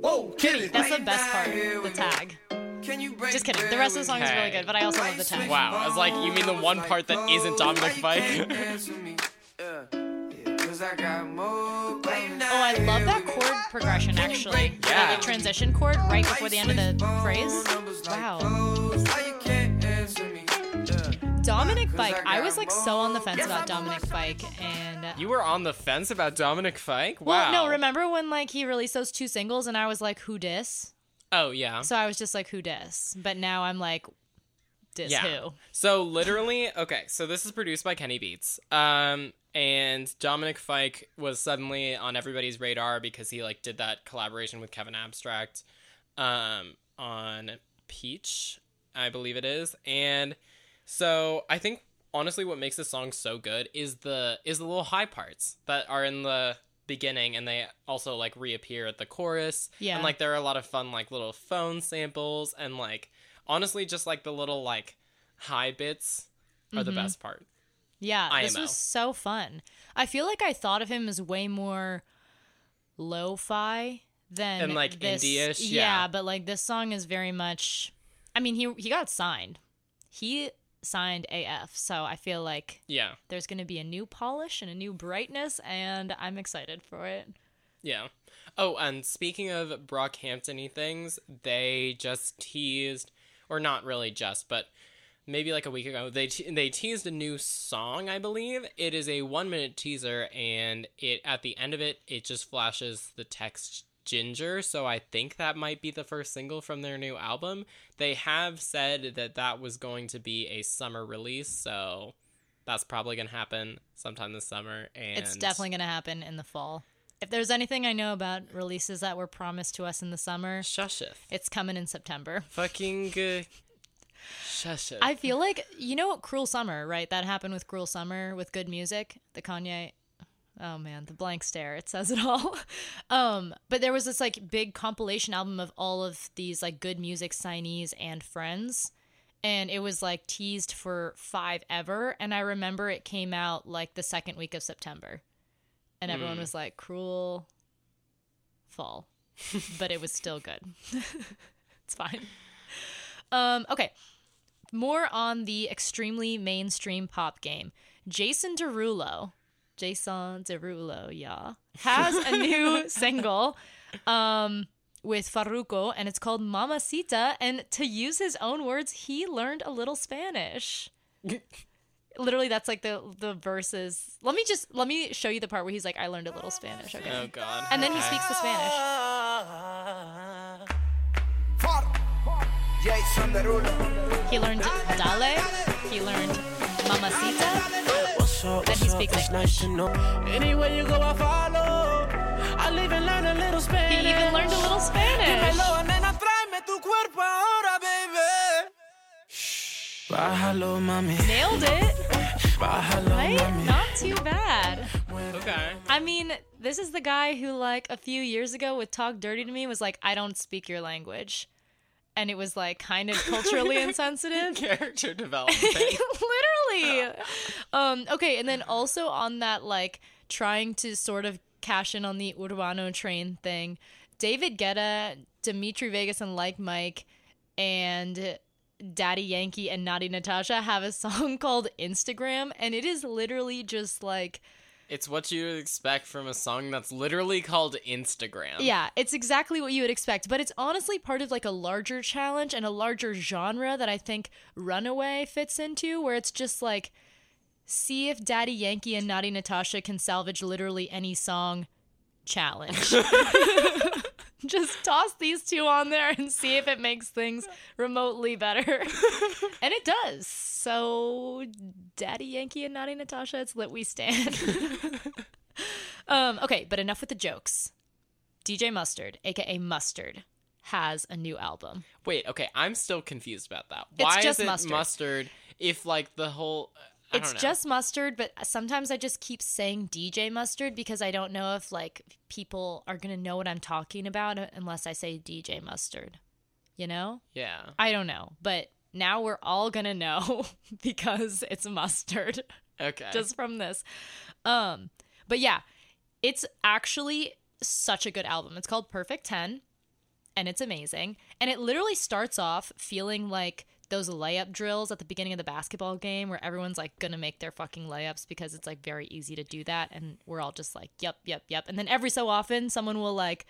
Whoa, kidding, that's the best part, the tag. Just kidding. The rest of the song is really good, but I also love the tag. Wow, I was like, you mean the one part that isn't Dominic Fike? Oh, I love that chord progression actually. Yeah. That, like transition chord right before the end of the phrase. Wow. Dominic Fike. I was like so on the fence about Dominic Fike and uh, You were on the fence about Dominic Fike? well, no, remember when like he released those two singles and I was like, who dis? Oh, yeah. So I was just like, who dis? But now I'm like, dis Yeah. who? So literally, okay, so this is produced by Kenny Beats. Um and Dominic Fike was suddenly on everybody's radar because he like did that collaboration with Kevin Abstract um on Peach, I believe it is. And so I think honestly what makes this song so good is the is the little high parts that are in the beginning and they also like reappear at the chorus. Yeah. And like there are a lot of fun like little phone samples and like honestly just like the little like high bits are the mm-hmm. best part. Yeah, this was so fun. I feel like I thought of him as way more lo-fi than And, like, this. indie-ish, Yeah. yeah. but like this song is very much. I mean, he he got signed. He signed AF, so I feel like Yeah. there's going to be a new polish and a new brightness, and I'm excited for it. Yeah. Oh, and speaking of Brockhampton things, they just teased, or not really just, but maybe like a week ago, they te- they teased a new song. I believe it is a one minute teaser, and it at the end of it, it just flashes the text Ginger. So I think that might be the first single from their new album. They have said that that was going to be a summer release, so that's probably gonna happen sometime this summer. And It's definitely going to happen in the fall. If there's anything I know about releases that were promised to us in the summer, shusheth. it's coming in September. fucking uh, shush it. I feel like you know Cruel Summer, right? That happened with Cruel Summer with good music. The Kanye Oh man, the blank stare, it says it all. um, but there was this like big compilation album of all of these like good music signees and friends. And it was like teased for five ever. And I remember it came out like the second week of September. And everyone was like, cruel fall. but it was still good. it's fine. Um, okay. More on the extremely mainstream pop game. Jason Derulo, Jason Derulo, yeah, has a new single um, with Farruko, and it's called Mamacita. And to use his own words, he learned a little Spanish. Literally, that's like the the verses. Let me just let me show you the part where he's like, "I learned a little Spanish." Okay, oh god. and then he speaks the Spanish. He learned Dale. He learned Mamacita. What's up? Then he what's up? speaks It's English. nice to know. Anywhere you go, I follow. I'll even learn a little Spanish. He even learned a little Spanish. Dímelo, nena, tráeme tu cuerpo ahora, baby. Bájalo, mami. Nailed it, Bájalo, right? mami. Not too bad. Okay. I mean, this is the guy who, like, a few years ago with Talk Dirty to Me was like, I don't speak your language. And it was, like, kind of culturally insensitive. Character development. Literally. Um, okay, and then also on that, like, trying to sort of cash in on the Urbano train thing, David Guetta, Dimitri Vegas, and Like Mike, and Daddy Yankee and Natti Natasha have a song called Instagram, and it is literally just like. It's what you would expect from a song that's literally called Instagram. Yeah, it's exactly what you would expect, but it's honestly part of like a larger challenge and a larger genre that I think Runaway fits into, where it's just like, see if Daddy Yankee and Natti Natasha can salvage literally any song challenge. just toss these two on there and see if it makes things remotely better. and it does. So, Daddy Yankee and Natti Natasha, it's lit we stand. um, okay, but enough with the jokes. DJ Mustard, aka Mustard, has a new album. Wait, okay, I'm still confused about that. It's Why just is it mustard. mustard. if like the whole I It's just mustard, but sometimes I just keep saying DJ mustard because I don't know if like people are gonna know what I'm talking about unless I say DJ mustard. You know? Yeah. I don't know, but now we're all gonna know because it's mustard Okay. just from this. Um, but yeah, it's actually such a good album. It's called Perfect 10 and it's amazing. And it literally starts off feeling like those layup drills at the beginning of the basketball game where everyone's like gonna make their fucking layups because it's like very easy to do that and we're all just like yep yep yep and then every so often someone will like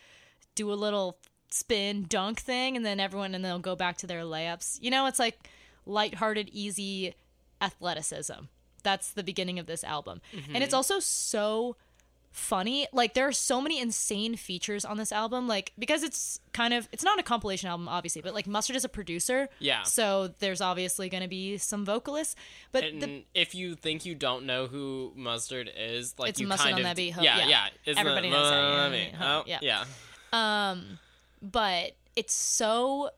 do a little spin dunk thing and then everyone and they'll go back to their layups. You know it's like lighthearted easy athleticism. That's the beginning of this album. And it's mm-hmm. also so funny. Like there are so many insane features on this album like because it's kind of it's not a compilation album obviously but like mustard is a producer. Yeah. so there's obviously going to be some vocalists but and the if you think you don't know who Mustard is, like It's you Mustard kind on of that beat, ho- yeah, yeah. yeah, Everybody it- knows that, yeah, yeah, oh, yeah. yeah. But it's so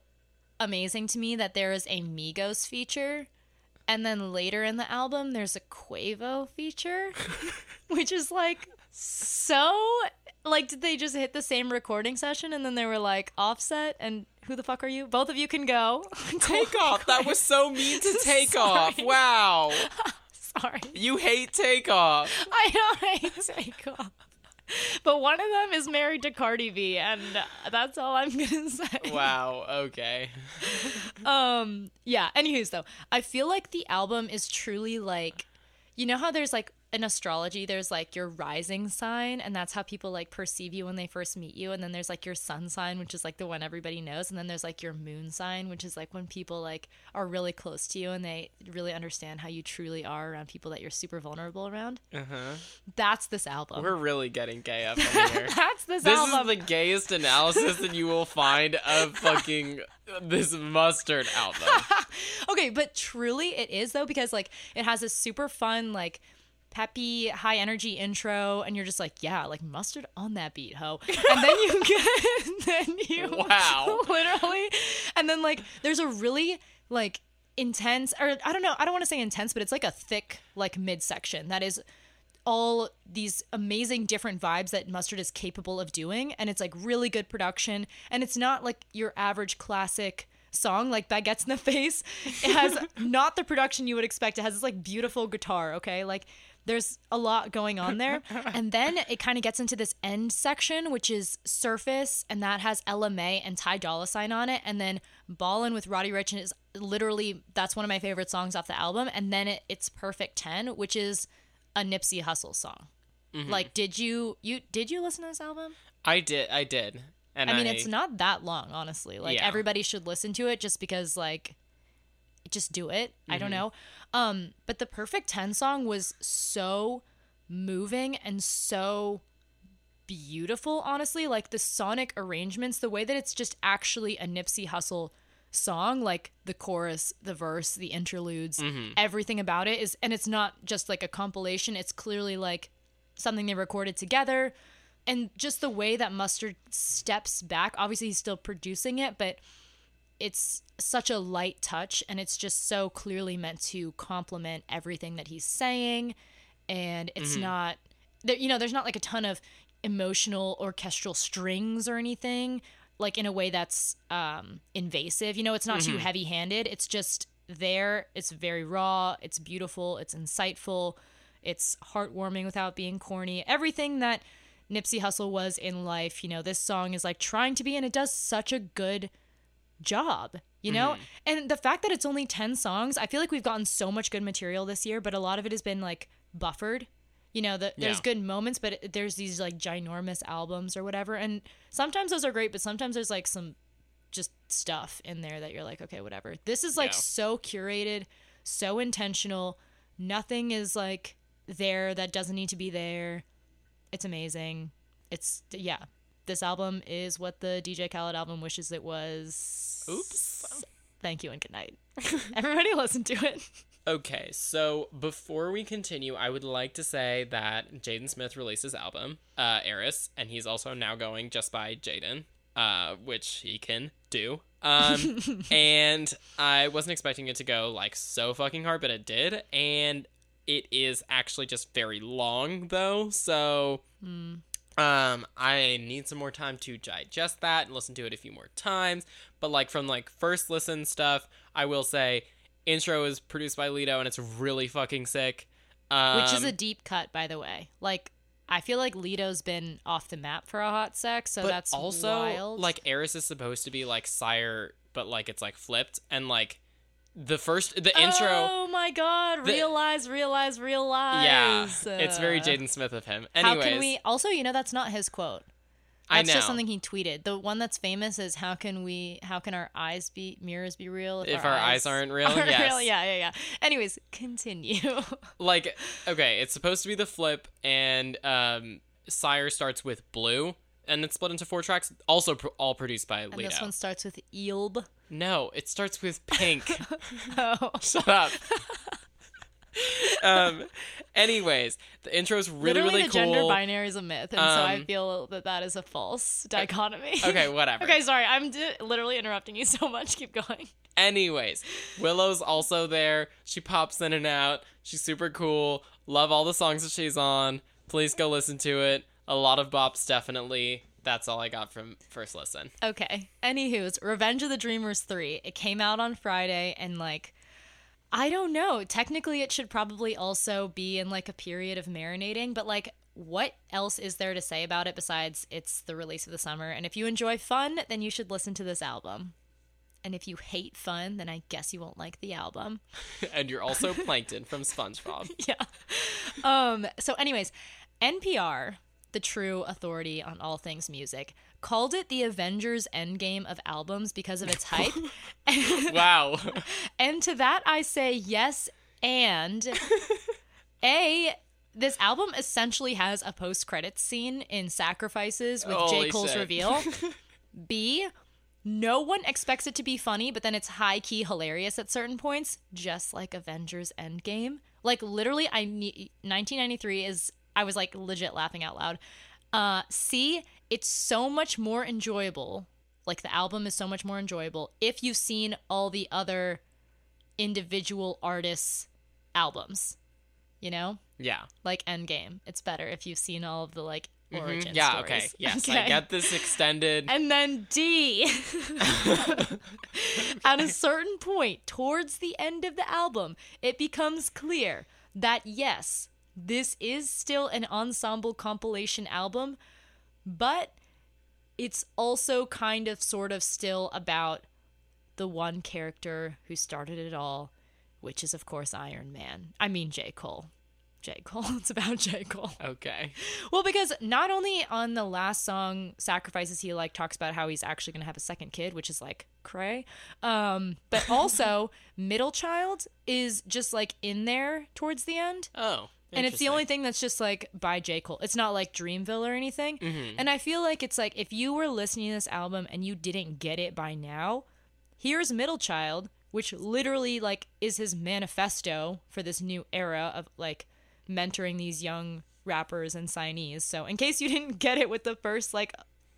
amazing to me that there is a Migos feature and then later in the album there's a Quavo feature which is like so like did they just hit the same recording session and then they were like offset and who the fuck are you both of you can go Take off. That was so mean to take Sorry. off. Wow. sorry You hate takeoff. I don't hate Takeoff but one of them is married to Cardi B and that's all I'm gonna say Wow. Okay. Um, yeah. Anyways, though, I feel like the album is truly like, you know how there's like in astrology, there's like your rising sign, and that's how people like perceive you when they first meet you, and then there's like your sun sign, which is like the one everybody knows, and then there's like your moon sign, which is like when people like are really close to you and they really understand how you truly are around people that you're super vulnerable around. Uh huh. That's this album. We're really getting gay up in here. that's this, This album. is the gayest analysis that you will find of fucking this mustard album. Okay, but truly it is though because like it has this super fun like peppy high energy intro and you're just like yeah like mustard on that beat ho and then you get then you Wow. literally and then like there's a really like intense or I don't know I don't want to say intense but it's like a thick like midsection that is all these amazing different vibes that Mustard is capable of doing. And it's like really good production. And it's not like your average classic song like Baguettes in the Face. It has not the production you would expect. It has this like beautiful guitar, okay? Like there's a lot going on there. And then it kind of gets into this end section, which is Surface, and that has Ella Mai and Ty Dolla Sign on it. And then Ballin' with Roddy Ricch is literally that's one of my favorite songs off the album. And then it, it's Perfect 10, which is a Nipsey Hussle song. Mm-hmm. Like, did you you did you listen to this album? I did. I did. And I mean, it's not that long, honestly. Like Yeah. everybody should listen to it just because like just do it. I Mm-hmm. don't know. Um, but the Perfect 10 song was so moving and so beautiful, honestly. Like the sonic arrangements, the way that it's just actually a Nipsey Hussle song, like the chorus, the verse, the interludes, Mm-hmm. everything about it is and it's not just like a compilation, it's clearly like something they recorded together. And just the way that Mustard steps back, obviously he's still producing it, but it's such a light touch and it's just so clearly meant to complement everything that he's saying. And it's not there you know there's not like a ton of emotional orchestral strings or anything like in a way that's um invasive. You know it's not too heavy handed it's just there. It's very raw. It's beautiful. It's insightful. It's heartwarming without being corny. Everything that Nipsey Hussle was in life you know this song is like trying to be and it does such a good job you know? Mm-hmm. And the fact that it's only 10 songs i feel like we've gotten so much good material this year but a lot of it has been like buffered. You know the, there's Yeah. good moments but it, there's these like ginormous albums or whatever and sometimes those are great but sometimes there's like some just stuff in there that you're like okay whatever. This is like Yeah. so curated so intentional. Nothing is like there that doesn't need to be there. It's amazing. It's yeah this album is what the dj khaled album wishes it was Oops. thank you and good night everybody listen to it Okay, so before we continue, I would like to say that Jaden Smith released his album, uh, ERYS, and he's also now going just by Jaden, uh, which he can do. Um, and I wasn't expecting it to go like so fucking hard, but it did, and it is actually just very long though, so um I need some more time to digest that and listen to it a few more times. But like from like first listen stuff, I will say, intro is produced by Leto, and it's really fucking sick. Um, Which is a deep cut, by the way. Like, I feel like Leto's been off the map for a hot sec, so that's also wild. like ERYS is supposed to be like SYRE, but like it's like flipped, and like the first the intro. Oh my god! The- realize, realize, realize. Yeah, it's very Uh, Jaden Smith of him. How can we? Also, you know that's not his quote. I That's just something he tweeted. The one that's famous is how can we? How can our eyes be mirrors be real if, If our eyes aren't real? aren't Yes. real? Yeah, yeah, yeah. Anyways, continue. like okay, it's supposed to be the flip, and um, SYRE starts with blue, and it's split into four tracks. Also, pr- all produced by and this one starts with Eelb. No, it starts with pink. Oh, Shut up. um. Anyways, the intro is really literally really the cool. gender binary is a myth, and so I Um, feel that that is a false dichotomy. Okay, whatever. okay, sorry, I'm d- literally interrupting you so much. Keep going. Anyways, Willow's also there. She pops in and out. She's super cool. Love all the songs that she's on. Please go listen to it. A lot of bops, definitely. That's all I got from first listen. Okay. Anywho's Revenge of the Dreamers 3. It came out on Friday and like I don't know. Technically it should probably also be in like a period of marinating, but like what else is there to say about it besides it's the release of the summer? And if you enjoy fun, then you should listen to this album. And if you hate fun, then I guess you won't like the album. and you're also Plankton from SpongeBob. yeah. Um, so, anyways, NPR, the true authority on all things music, called it the Avengers Endgame of albums because of its hype. wow. and to that, I say yes. And A, this album essentially has a post credits scene in Sacrifices with J. Cole's shit. reveal. B, no one expects it to be funny, but then it's high key hilarious at certain points, just like Avengers Endgame. Like literally, I ne- 1993 is I was like legit laughing out loud. Uh, C, it's so much more enjoyable. Like the album is so much more enjoyable if you've seen all the other individual artists' albums. You know, Yeah. like Endgame. It's better if you've seen all of the like origin Mhm. Yeah, stories. okay. Yes, I Okay. get this extended. And then D. At a certain point, towards the end of the album, it becomes clear that yes, this is still an ensemble compilation album, but it's also kind of sort of still about the one character who started it all, which is, of course, Iron Man. I mean, J. Cole. J. Cole. It's about J. Cole. okay. Well, because not only on the last song, Sacrifices, he like talks about how he's actually gonna have a second kid, which is like cray. Um, but also Middle Child is just like in there towards the end. Oh. And it's the only thing that's just like by J. Cole. It's not like Dreamville or anything. Mm-hmm. And I feel like it's like if you were listening to this album and you didn't get it by now, here's Middle Child, which literally like is his manifesto for this new era of like mentoring these young rappers and signees. So in case you didn't get it with the first like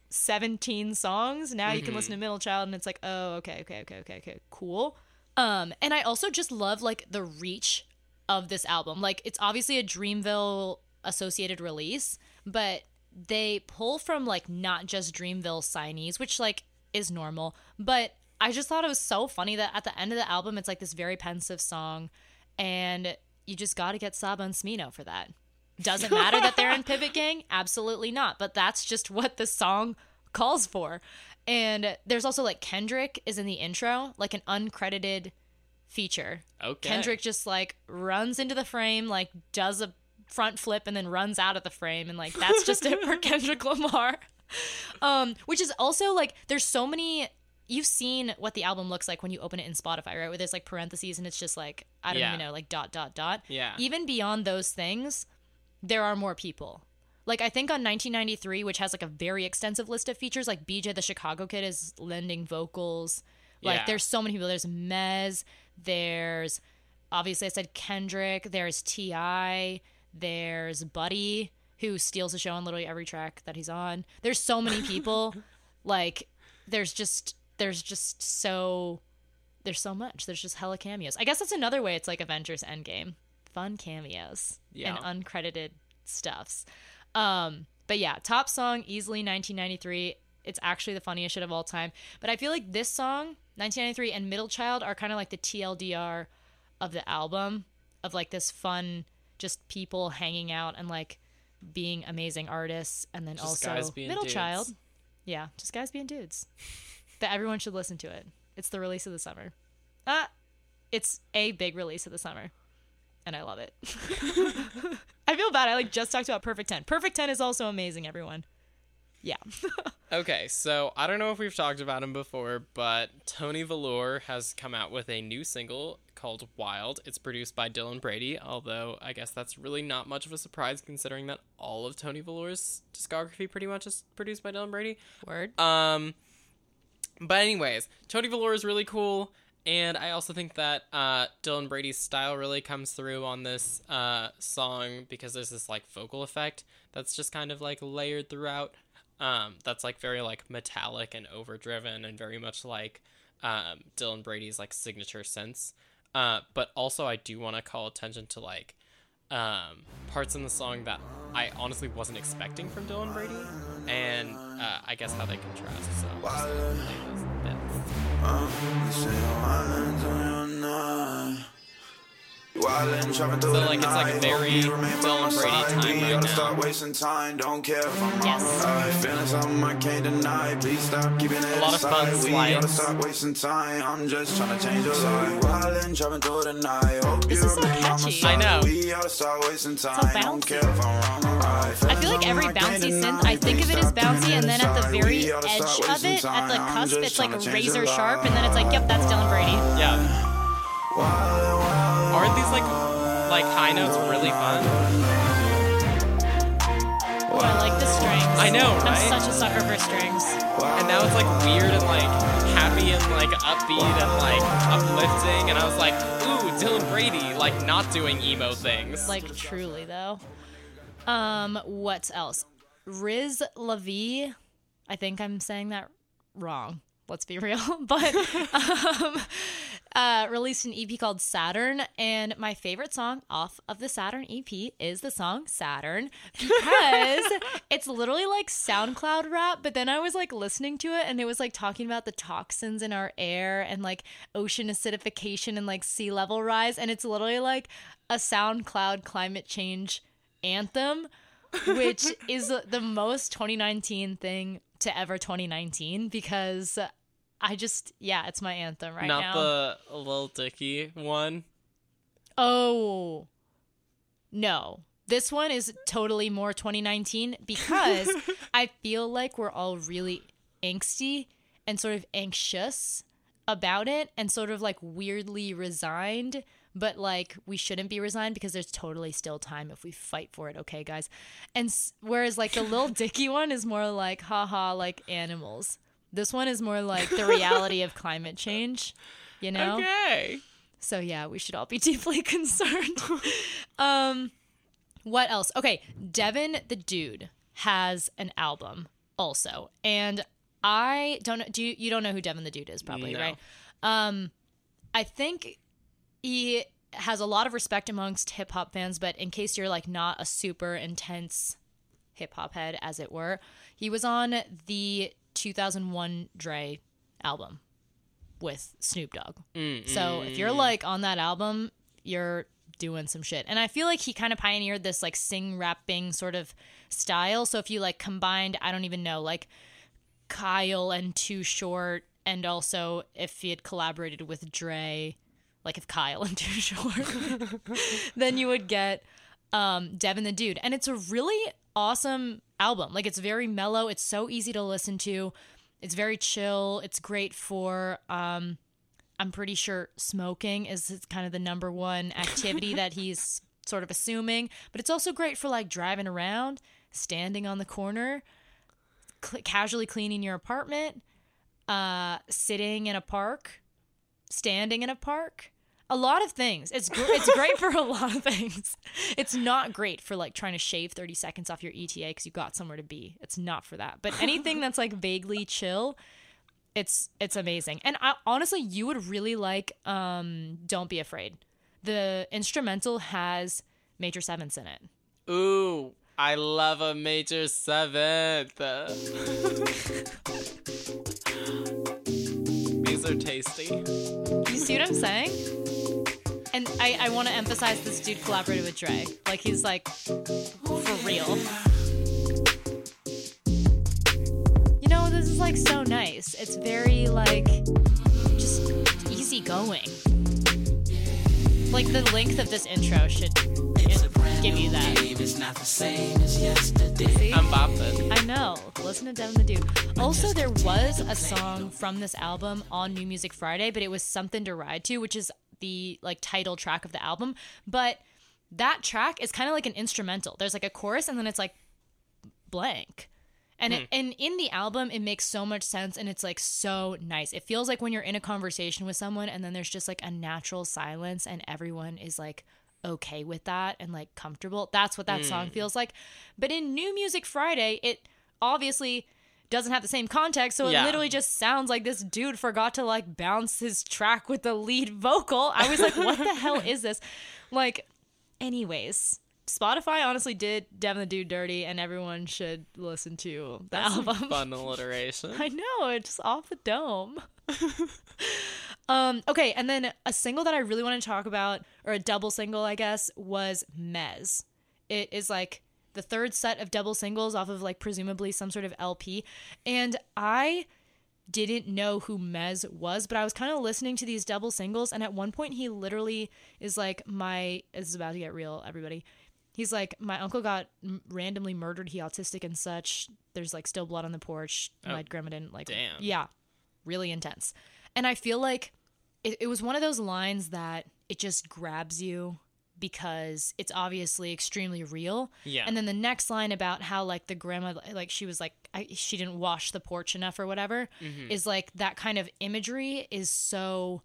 17 songs, now you can listen to Middle Child and it's like, "Oh, okay, okay, okay, okay, okay. Cool." Um and I also just love like the reach of this album. Like it's obviously a Dreamville associated release, but they pull from like not just Dreamville signees, which like is normal, but I just thought it was so funny that at the end of the album it's like this very pensive song and you just got to get Saba and Smino for that. Doesn't matter that they're in Pivot Gang? Absolutely not, but that's just what the song calls for. And there's also like Kendrick is in the intro, like an uncredited feature. Okay. Kendrick just like runs into the frame, like does a front flip and then runs out of the frame and like that's just it for Kendrick Lamar. Um which is also like there's so many you've seen what the album looks like when you open it in Spotify, right? Where there's like parentheses and it's just like I don't Yeah. even know, like dot dot dot. Yeah. Even beyond those things, there are more people. Like I think on 1993, which has like a very extensive list of features, like BJ the Chicago Kid is lending vocals. Like Yeah. there's so many people. There's Mez. There's obviously I said Kendrick. There's Ti. There's Buddy who steals the show on literally every track that he's on. There's so many people. like there's just there's just so there's so much. There's just hella cameos. I guess that's another way it's like Avengers Endgame. Fun cameos Yeah. and uncredited stuffs. Um, but yeah, top song easily 1993. It's actually the funniest shit of all time. But I feel like this song 1993 and Middle Child are kind of like the TLDR of the album of like this fun just people hanging out and like being amazing artists and then Just also Middle dudes. Child. Yeah, just guys being dudes. that everyone should listen to it. It's the release of the summer. Uh it's a big release of the summer. And I love it. I feel bad. I like just talked about Perfect 10. Perfect 10 is also amazing, everyone. Yeah. Okay, so I don't know if we've talked about him before, but Tony Velour has come out with a new single called Wild. It's produced by Dylan Brady, although I guess that's really not much of a surprise considering that all of Tony Velour's discography pretty much is produced by Dylan Brady. Word. Um, but anyways, Tony Velour is really cool, and I also think that uh, Dylan Brady's style really comes through on this uh, song because there's this like vocal effect that's just kind of like layered throughout. Um, that's like very like metallic and overdriven and very much like um, Dylan Brady's like signature sense. Uh, but also I do want to call attention to like um, parts in the song that I honestly wasn't expecting from Dylan Brady, and uh, I guess how they contrast. So just play those bits. So So, like, it's, like, very Dylan Brady time right now. Start wasting time, don't care if I'm Yes. Uh, feeling something I can't deny. Please stop keeping it A lot of fun inside. Slides. stop wasting time. I'm just trying to change your life. Wildin', chopping through the night. Hope This you is so remain on my catchy. I know. We gotta stop wasting time. Don't bouncy. care if I'm wrong. I feel like every bouncy synth, I think of it as bouncy, and then at the very edge of it, at the cusp, it's like razor sharp, and then it's like, yep, that's Dylan Brady. Yeah. Aren't these like like high notes really fun? Oh, I like the strings. I know, right? I'm such a sucker for strings. And now it's like weird and like happy and like upbeat and like uplifting, and I was like, ooh, Dylan Brady, like not doing emo things. Like truly though. Um, what else? Riz La Vie. I think I'm saying that wrong. Let's be real. But um, uh, released an EP called Saturn, and my favorite song off of the Saturn EP is the song Saturn because it's literally like SoundCloud rap. But then I was like listening to it, and it was like talking about the toxins in our air and like ocean acidification and like sea level rise, and it's literally like a SoundCloud climate change anthem, which is the most 2019 thing to ever 2019 because I just yeah, it's my anthem right not now. the Lil Dicky one. Oh. No. This one is totally more 2019 because I feel like we're all really angsty and sort of anxious about it and sort of like weirdly resigned, but like we shouldn't be resigned because there's totally still time if we fight for it, okay, guys? And s- whereas like the little Dicky one is more like haha like animals. This one is more like the reality of climate change, you know? Okay. So yeah, we should all be deeply concerned. um what else? Okay, Devin the dude has an album also. And I don't know do you, you don't know who Devin the dude is probably, No. right? Um I think he has a lot of respect amongst hip hop fans, but in case you're like not a super intense hip hop head as it were, he was on the 2001 Dre album with Snoop Dogg. So if you're like on that album, you're doing some shit. And I feel like he kind of pioneered this like sing rapping sort of style. So if you like combined, I don't even know, like Kyle and Too Short, and also if he had collaborated with Dre, like if Kyle and Too Short, then you would get um, Devin the Dude. And it's a really awesome album. Like it's very mellow. It's so easy to listen to. It's very chill. It's great for um I'm pretty sure smoking is kind of the number one activity that he's sort of assuming, but it's also great for like driving around, standing on the corner, cl- casually cleaning your apartment, uh sitting in a park, standing in a park. A lot of things. It's gr- it's great for a lot of things. It's not great for like trying to shave 30 seconds off your ETA cuz you got somewhere to be. It's not for that. But anything that's like vaguely chill, it's it's amazing. And I, honestly, you would really like um Don't Be Afraid. The instrumental has major sevenths in it. Ooh, I love a major seventh. These are tasty. You see what I'm saying? And I, I want to emphasize this dude collaborated with Dre. Like he's like for real. You know, this is like so nice. It's very like just easy going. Like the length of this intro should give you that. I'm bopping. I know. Listen to Devin the Dude. Also, there was a song from this album on New Music Friday, but it was something to ride to, which is the like title track of the album. But that track is kind of like an instrumental. There's like a chorus, and then it's like blank. And it, and in the album, it makes so much sense, and it's like so nice. It feels like when you're in a conversation with someone, and then there's just like a natural silence, and everyone is like okay with that and like comfortable. That's what that song mm. feels like. But in New Music Friday, it obviously doesn't have the same context, so it Yeah. literally just sounds like this dude forgot to like bounce his track with the lead vocal. I was like, what the hell is this? Like, anyways. Spotify honestly did Devin the Dude dirty, and everyone should listen to the album. Fun alliteration. I know, it's just off the dome. um, okay, and then a single that I really want to talk about, or a double single, I guess, was Mez. It is like the third set of double singles off of like presumably some sort of LP. And I didn't know who Mez was, but I was kind of listening to these double singles, and at one point he literally is like, "My this is about to get real, everybody." He's like, "My uncle got m- randomly murdered. He autistic and such. There's like still blood on the porch. My grandma didn't like. damn. Yeah, really intense. And I feel like it, it was one of those lines that it just grabs you because it's obviously extremely real. Yeah. And then the next line about how like the grandma like she was like I, she didn't wash the porch enough or whatever Mm-hmm. is like that kind of imagery is so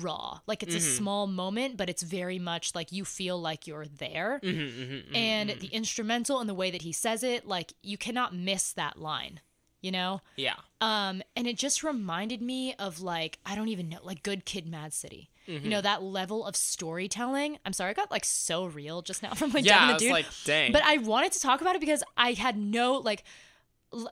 raw. Like it's a mm-hmm. small moment, but it's very much like you feel like you're there. Mm-hmm, mm-hmm, and the instrumental and the way that he says it, like you cannot miss that line. You know? Yeah. Um, and it just reminded me of like I don't even know, like Good Kid, Mad City. You know that level of storytelling. I'm sorry, I got like so real just now from like Yeah, the was dude. like, dang. But I wanted to talk about it because I had no like.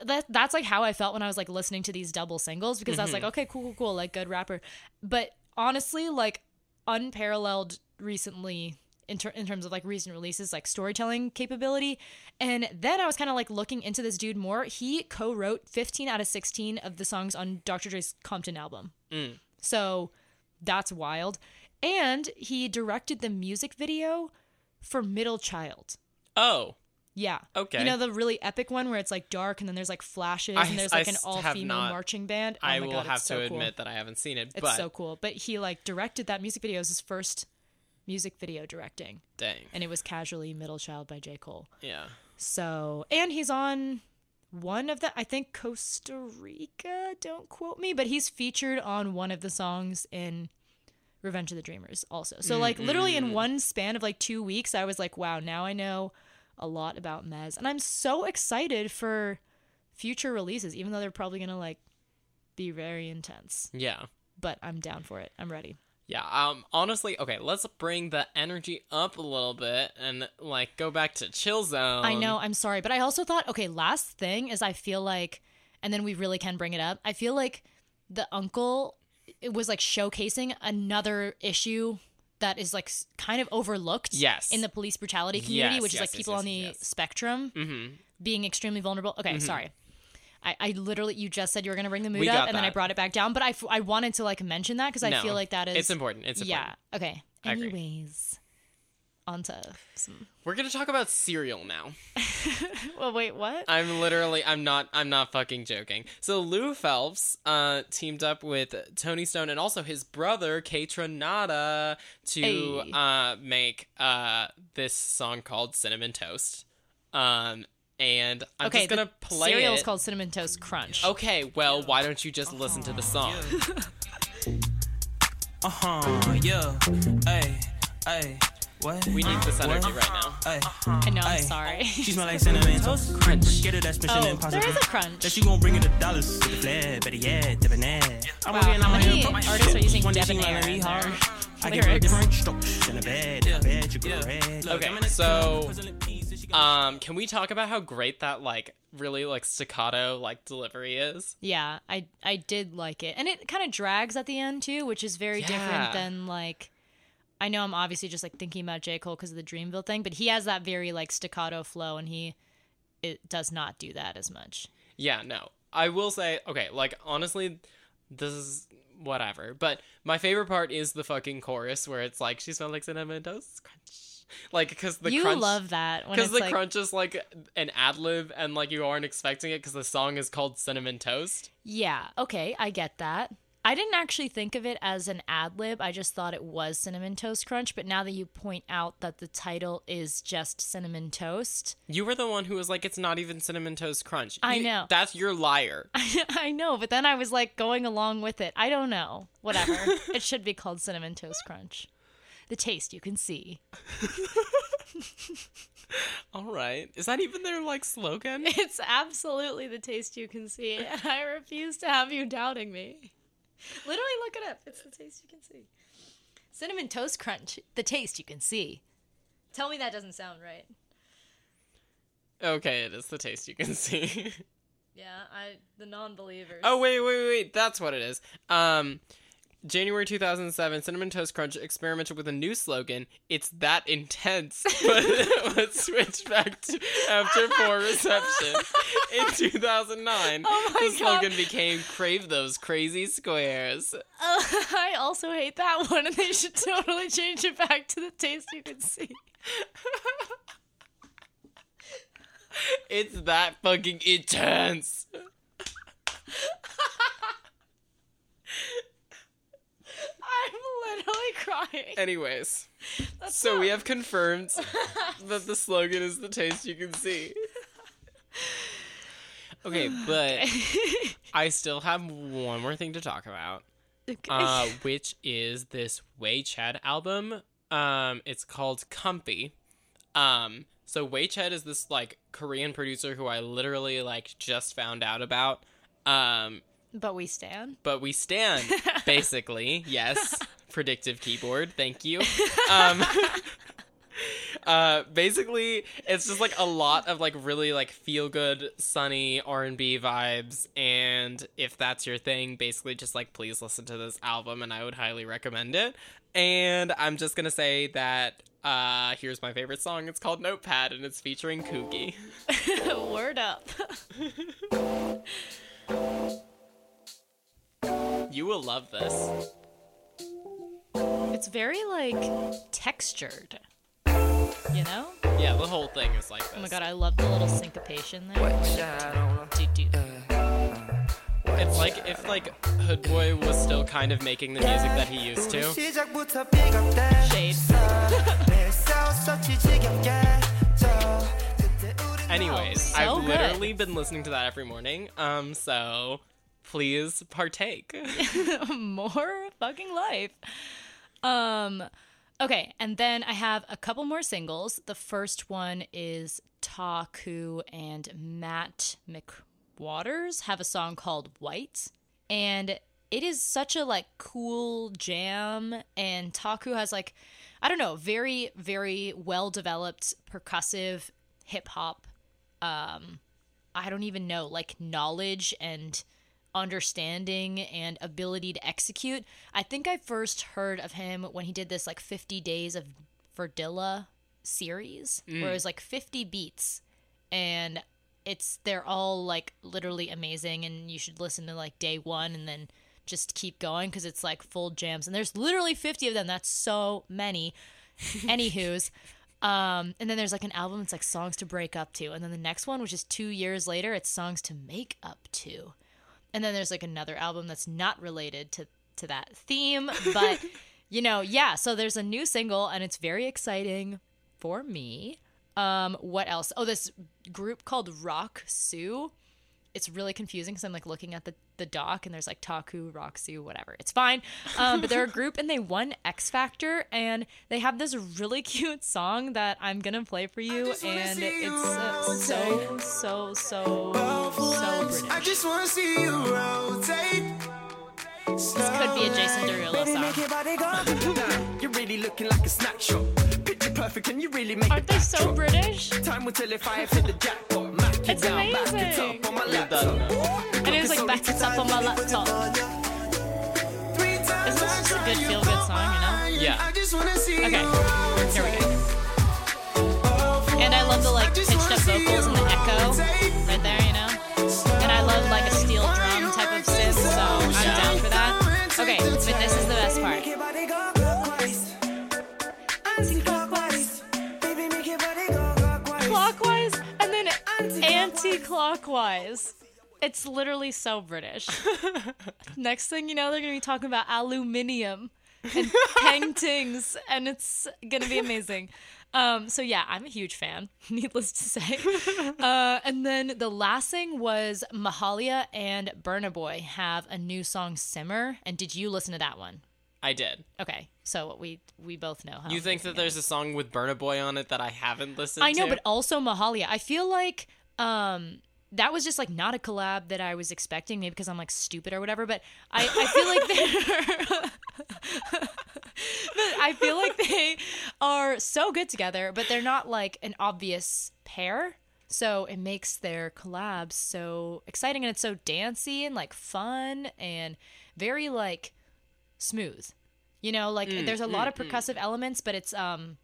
That, that's like how I felt when I was like listening to these double singles because I was Mm-hmm. like, okay, cool, cool, cool, like good rapper. But honestly, like unparalleled recently in, ter- in terms of like recent releases, like storytelling capability. And then I was kind of like looking into this dude more. He co wrote 15 out of 16 of the songs on Dr. Dre's Compton album. Mm. So that's wild. And he directed the music video for Middle Child. oh, Yeah. Okay. You know the really epic one where it's like dark and then there's like flashes I- and there's I like an all female marching band. Oh I my will God, have it's to cool. admit that I haven't seen it. It's so cool. But he like directed that music video as his first music video directing. dang. And it was casually Middle Child by J. Cole. Yeah. So and he's on one of the I think Costa Rica, don't quote me, but he's featured on one of the songs in Revenge of the Dreamers also. So like mm, literally in mm. one span of like 2 weeks I was like, wow, now I know a lot about Mez and I'm so excited for future releases even though they're probably going to like be very intense. Yeah. But I'm down for it. I'm ready. Yeah, um honestly, okay, let's bring the energy up a little bit and like go back to chill zone. I know, I'm sorry, but I also thought, okay, last thing is I feel like, and then we really can bring it up. I feel like the uncle it was like showcasing another issue that is like kind of overlooked. Yes. in the police brutality community, Yes, which is like yes, people yes, on the yes. spectrum Mhm. being extremely vulnerable. Okay, sorry. I, I literally, you just said you were going to bring the mood We up, got and then I that. brought it back down. But I, f- I wanted to like mention that because I No, feel like that is It's important. It's important. yeah. Okay. I agree. Anyways, onto some. We're gonna talk about cereal now. Well, wait, what? I'm literally I'm not I'm not fucking joking. So Lou Phelps uh teamed up with Tony Stone and also his brother Kaytranada to Hey. uh make uh this song called Cinnamon Toast. Um and I'm okay, just gonna the play cereal it. is called cinnamon toast crunch. Okay, well, why don't you just listen to the song? Uh huh, yeah. Hey, hey, what? We need this energy right now. Hey, I know. I'm Hey. sorry. she smell like cinnamon toast crunch. Get it, that's mission oh, impossible. there is a crunch. That you gon' bring it the dollars with the flair, better yeah, debonair. I'm Wow, gonna get how many here, put my artists are using One day debonair in be hard. I give her lyrics? different strokes in the bed, in the bed, you go red. Okay, so Um, can we talk about how great that like really like staccato like delivery is? Yeah, I I did like it, and it kind of drags at the end too, which is very Yeah. different than like. I know I'm obviously just like thinking about J Cole because of the Dreamville thing, but he has that very like staccato flow, and he it does not do that as much. Yeah, no. I will say, okay, like honestly, this is whatever. But my favorite part is the fucking chorus where it's like she smelled like cinnamon toast crunch. Like because the you crunch love that because the like crunch is like an ad lib and like you aren't expecting it because the song is called cinnamon toast. yeah, okay, I get that. I didn't actually think of it as an ad lib. I just thought it was cinnamon toast crunch. But now that you point out that the title is just cinnamon toast, You were the one who was like, it's not even cinnamon toast crunch. I You- know. That's your liar. I know, but then I was like going along with it. I don't know. Whatever. it should be called cinnamon toast crunch. The taste you can see. All right. Is that even their like slogan? It's absolutely the taste you can see. I refuse to have you doubting me. Literally look it up. It's the taste you can see. Cinnamon toast crunch. The taste you can see. Tell me that doesn't sound right. okay, it is the taste you can see. Yeah, I the non-believers. Oh wait, wait, wait, that's what it is. Um January 2007, Cinnamon Toast Crunch experimented with a new slogan. It's that intense, but but switched back to after poor reception. In 2009, Oh the slogan God. became "Crave those crazy squares." I also hate that one, and they should totally change it back to the taste you can see. It's that fucking intense. I'm literally crying. Anyways, so we have confirmed that the slogan is the taste you can see. Okay, but I still have one more thing to talk about, uh, which is this Way Ched album. Um, it's called Comfy. Um, so Way Ched is this like Korean producer who I literally like just found out about. Um, but we stand. but we stand basically yes predictive keyboard. Thank you. Um uh basically it's just like a lot of like really like feel good sunny r&b vibes. And if that's your thing basically just like please listen to this album and i would highly recommend it. And i'm just gonna say that uh here's my favorite song. It's called notepad and it's featuring Kookie. Word up. you will love this it's very like textured. You know? Yeah, the whole thing is like this. Oh my god, I love the little syncopation there. It's like if like Hoodboi was still kind of making the music that he used to. Shades. Anyways, so I've literally been listening to that every morning. Um, so please partake. More fucking life. Um okay, and then I have a couple more singles. The first one is Ta-ku and Matt McWaters have a song called White. And it is such a like cool jam and Ta-ku has like I don't know, very very well developed percussive hip hop um I don't even know, like knowledge and understanding and ability to execute. I think I first heard of him when he did this like 50 days for Dilla series where it was like 50 beats and it's they're all like literally amazing and you should listen to like day 1 and then just keep going cuz it's like full jams and there's literally 50 of them. That's so many. Anywho's um, and then there's like an album, it's like songs to break up to. And then the next one, which is two years later, it's songs to make up to. And then there's like another album that's not related to, to that theme. But, you know, yeah, so there's a new single and it's very exciting for me. Um, what else? Oh, this group called Rak-Su. It's really confusing because I'm like looking at the, the doc and there's like Ta-ku, Su, whatever. It's fine. Um, but they're a group and they won X Factor and they have this really cute song that I'm gonna play for you and it's uh, so so so so British. I just wanna see you rotate. This could be a Jason Derulo song. make your body go. You're really looking like a snack shop. Picture perfect and you really make Aren't the they so. British? Time will tell if I have hit the jackpot. Mac it It's down, back it amazing. up on my laptop. And it was like back it up on my laptop. Isn't this just a good feel good song, you know? Yeah. Okay, here we go. And I love the like pitched up vocals and the echo right there, you know? And I love like a steel drum type of synth, so I'm down for that. Okay, but this is the best part. Anti-clockwise. It's literally so British. Next thing you know, they're gonna be talking about aluminium and paintings, and it's gonna be amazing. Um, so yeah, I'm a huge fan, needless to say. Uh, and then the last thing was Mahalia and Burna Boy have a new song, Simmer. And did you listen to that one? I did. Okay, so we we both know. You think that it there's a song with Burna Boy on it that I haven't listened I know, to? but also Mahalia. I feel like um that was just like not a collab that I was expecting, maybe because I'm like stupid or whatever. But I, I feel like they're, but I feel like they are so good together, but they're not like an obvious pair. So it makes their collabs so exciting, and it's so dancey and like fun and very like smooth. You know, like Mm, there's a lot of percussive elements, but it's um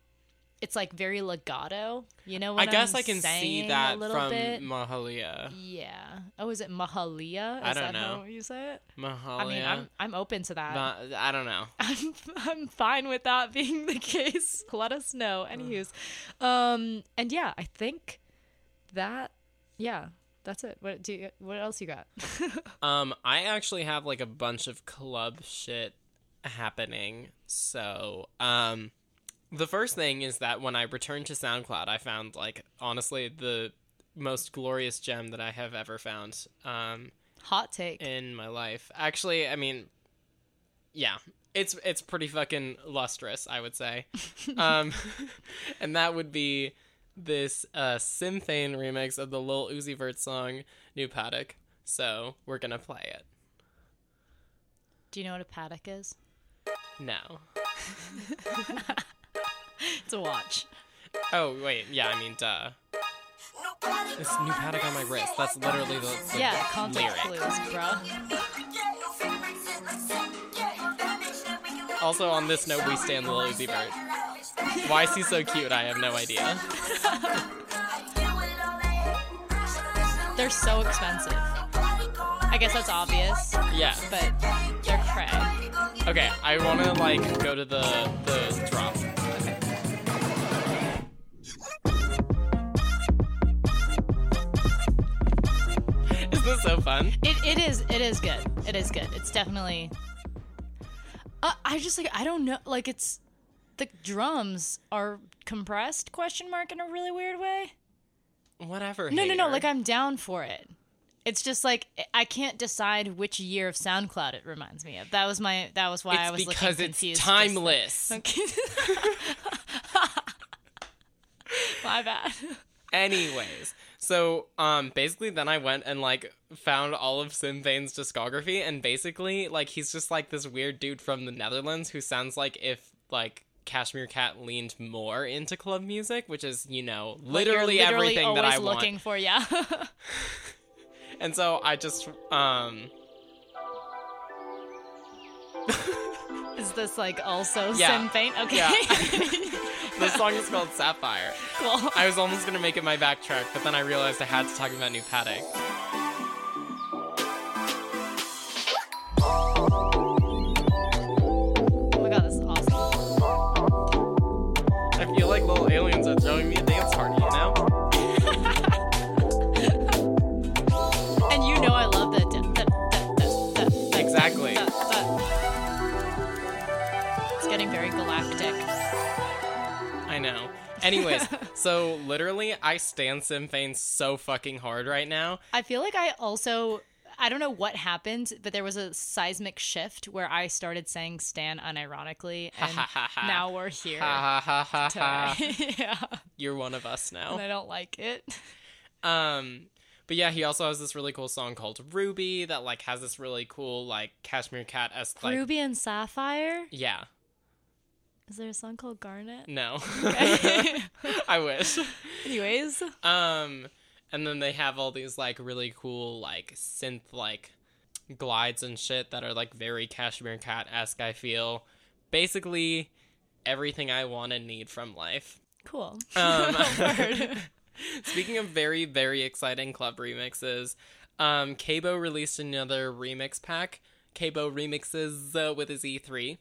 it's like very legato. You know what I guess I'm I can see a that little from bit? Mahalia. Yeah. Oh, is it Mahalia? Is I don't that know. how you say it? Mahalia. I mean, I'm I'm open to that. Ma- I don't know. I'm I'm fine with that being the case. Let us know. Anywho's, um, and yeah, I think that yeah, that's it. What do you, what else you got? Um, I actually have like a bunch of club shit happening. So, um, the first thing is that when I returned to SoundCloud, I found like honestly the most glorious gem that I have ever found. Um, Hot take. in my life. Actually, I mean, yeah, it's it's pretty fucking lustrous, I would say. um, and that would be this uh Sim Fane remix of the Lil Uzi Vert song "New Patek." So we're gonna play it. Do you know what a Patek is? No. It's a watch. Oh wait, yeah, I mean, duh. This new Patek on my wrist. That's literally the, the Yeah, lyric. clues, bro. Also, on this note, we stand Lil Uzi Vert. Why is he so cute? I have no idea. They're so expensive. I guess that's obvious, Yeah. but they're cray. Okay, I want to like go to the the drop. Isn't so fun? It, it is it is good. It is good. It's definitely. Uh, I just like I don't know like it's the drums are compressed question mark in a really weird way. Whatever. No no no like I'm down for it. It's just like I can't decide which year of SoundCloud it reminds me of. That was my that was why I was It's because looking it's confused. timeless. Okay. my bad. Anyways, so um basically then I went and like found all of Sim Fane's discography and basically like he's just like this weird dude from the Netherlands who sounds like if like Cashmere Cat leaned more into club music, which is, you know, you're literally, everything that I want. looking for, yeah. And so I just um Is this like also Yeah. Sim Fane? Okay. Yeah. the song is called Sapphire. cool. I was almost gonna make it my backtrack, but then I realized I had to talk about New Patek. Anyways, so literally, I stand Sim Fane so fucking hard right now. I feel like I also. I don't know what happened, but there was a seismic shift where I started saying Stan unironically, and now we're here. Yeah, You're one of us and now. I don't like it. Um, but yeah, he also has this really cool song called Ruby that like has this really cool like Cashmere Cat esque like Ruby and Sapphire. yeah. Is there a song called Garnet? No. I wish. Anyways, Um, and then they have all these like really cool like synth like glides and shit that are like very Cashmere Cat esque. I feel basically everything I want and need from life. cool. Um, speaking of very very exciting club remixes, um, K BoW released another remix pack. K BoW remixes uh, with his E3.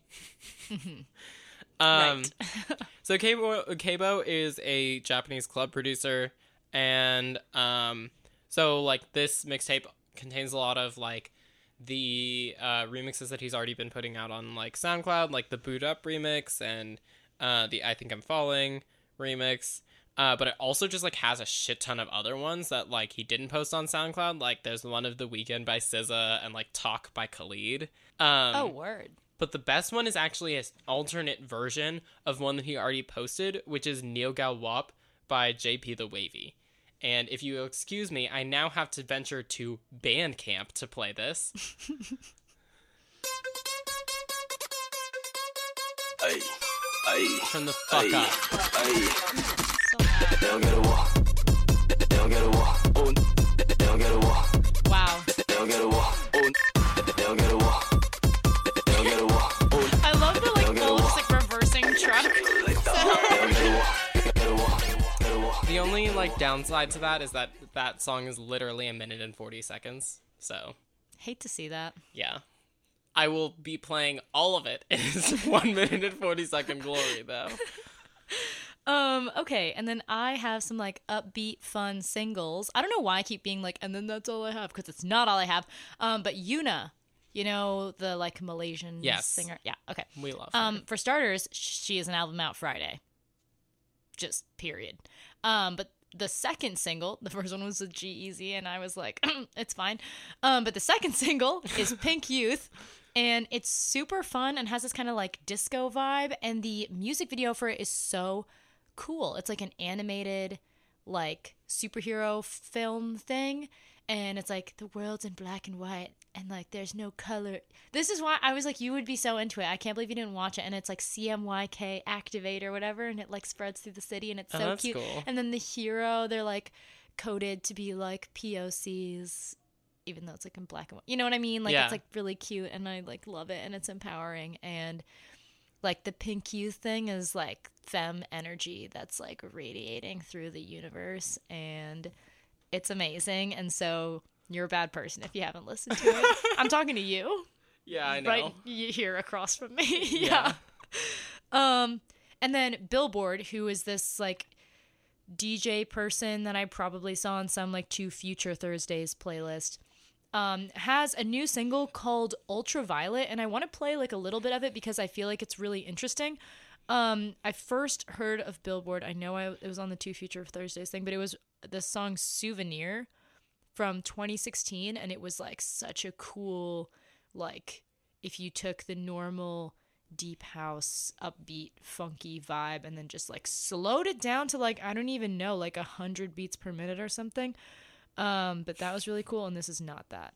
Um, right. so K BoW is a Japanese club producer, and um, so like this mixtape contains a lot of like the uh, remixes that he's already been putting out on like SoundCloud, like the Boot Up remix and uh, the I Think I'm Falling remix. Uh, but it also just like has a shit ton of other ones that like he didn't post on SoundCloud. Like there's one of the Weekend by SZA and like Talk by Khalid. Um, oh, word. But the best one is actually an alternate version of one that he already posted, which is Neo Gal Wop by JP the Wavy. And if you excuse me, I now have to venture to Bandcamp to play this. Ay, ay, Turn the fuck ay, up. ay. So bad. They'll get a walk. They'll get a walk. The only like downside to that is that that song is literally a minute and 40 seconds. So, Hate to see that. yeah. I will be playing all of it in its 1 minute and 40 second glory though. Um, okay, and then I have some like upbeat, fun singles. I don't know why I keep being like, and then that's all I have, because it's not all I have. Um, but Yuna, you know, the like Malaysian Yes. singer. Yeah, okay. We love her. Um, for starters, she has an album out Friday. Just period. Um, but the second single, the first one was with G-Eazy, and I was like, it's fine. Um, but the second single is Pink Youth, and it's super fun and has this kind of like disco vibe, and the music video for it is so cool. It's like an animated, like superhero film thing, and it's like the world's in black and white, and like there's no color. This is why I was like, you would be so into it. I can't believe you didn't watch it. And it's like CMYK Activate or whatever, and it like spreads through the city, and it's Oh, so cute. cool. And then the hero, they're like coded to be like POCs, even though it's like in black and white. You know what I mean? Like Yeah. it's like really cute, and I like love it, and it's empowering. And like the pink youth thing is like femme energy that's like radiating through the universe, and it's amazing. And so you're a bad person if you haven't listened to it. I'm talking to you yeah, I know. right here across from me. Yeah. yeah. Um, and then Billboard, who is this like DJ person that I probably saw on some like two Future Thursdays playlist, um, has a new single called Ultraviolet, and I want to play like a little bit of it because I feel like it's really interesting. Um, I first heard of Billboard. I know I, it was on the two Future Thursdays thing, but it was the song Souvenir from 2016 and it was like such a cool like if you took the normal deep house upbeat funky vibe and then just like slowed it down to like i don't even know like a hundred beats per minute or something um but that was really cool and this is not that.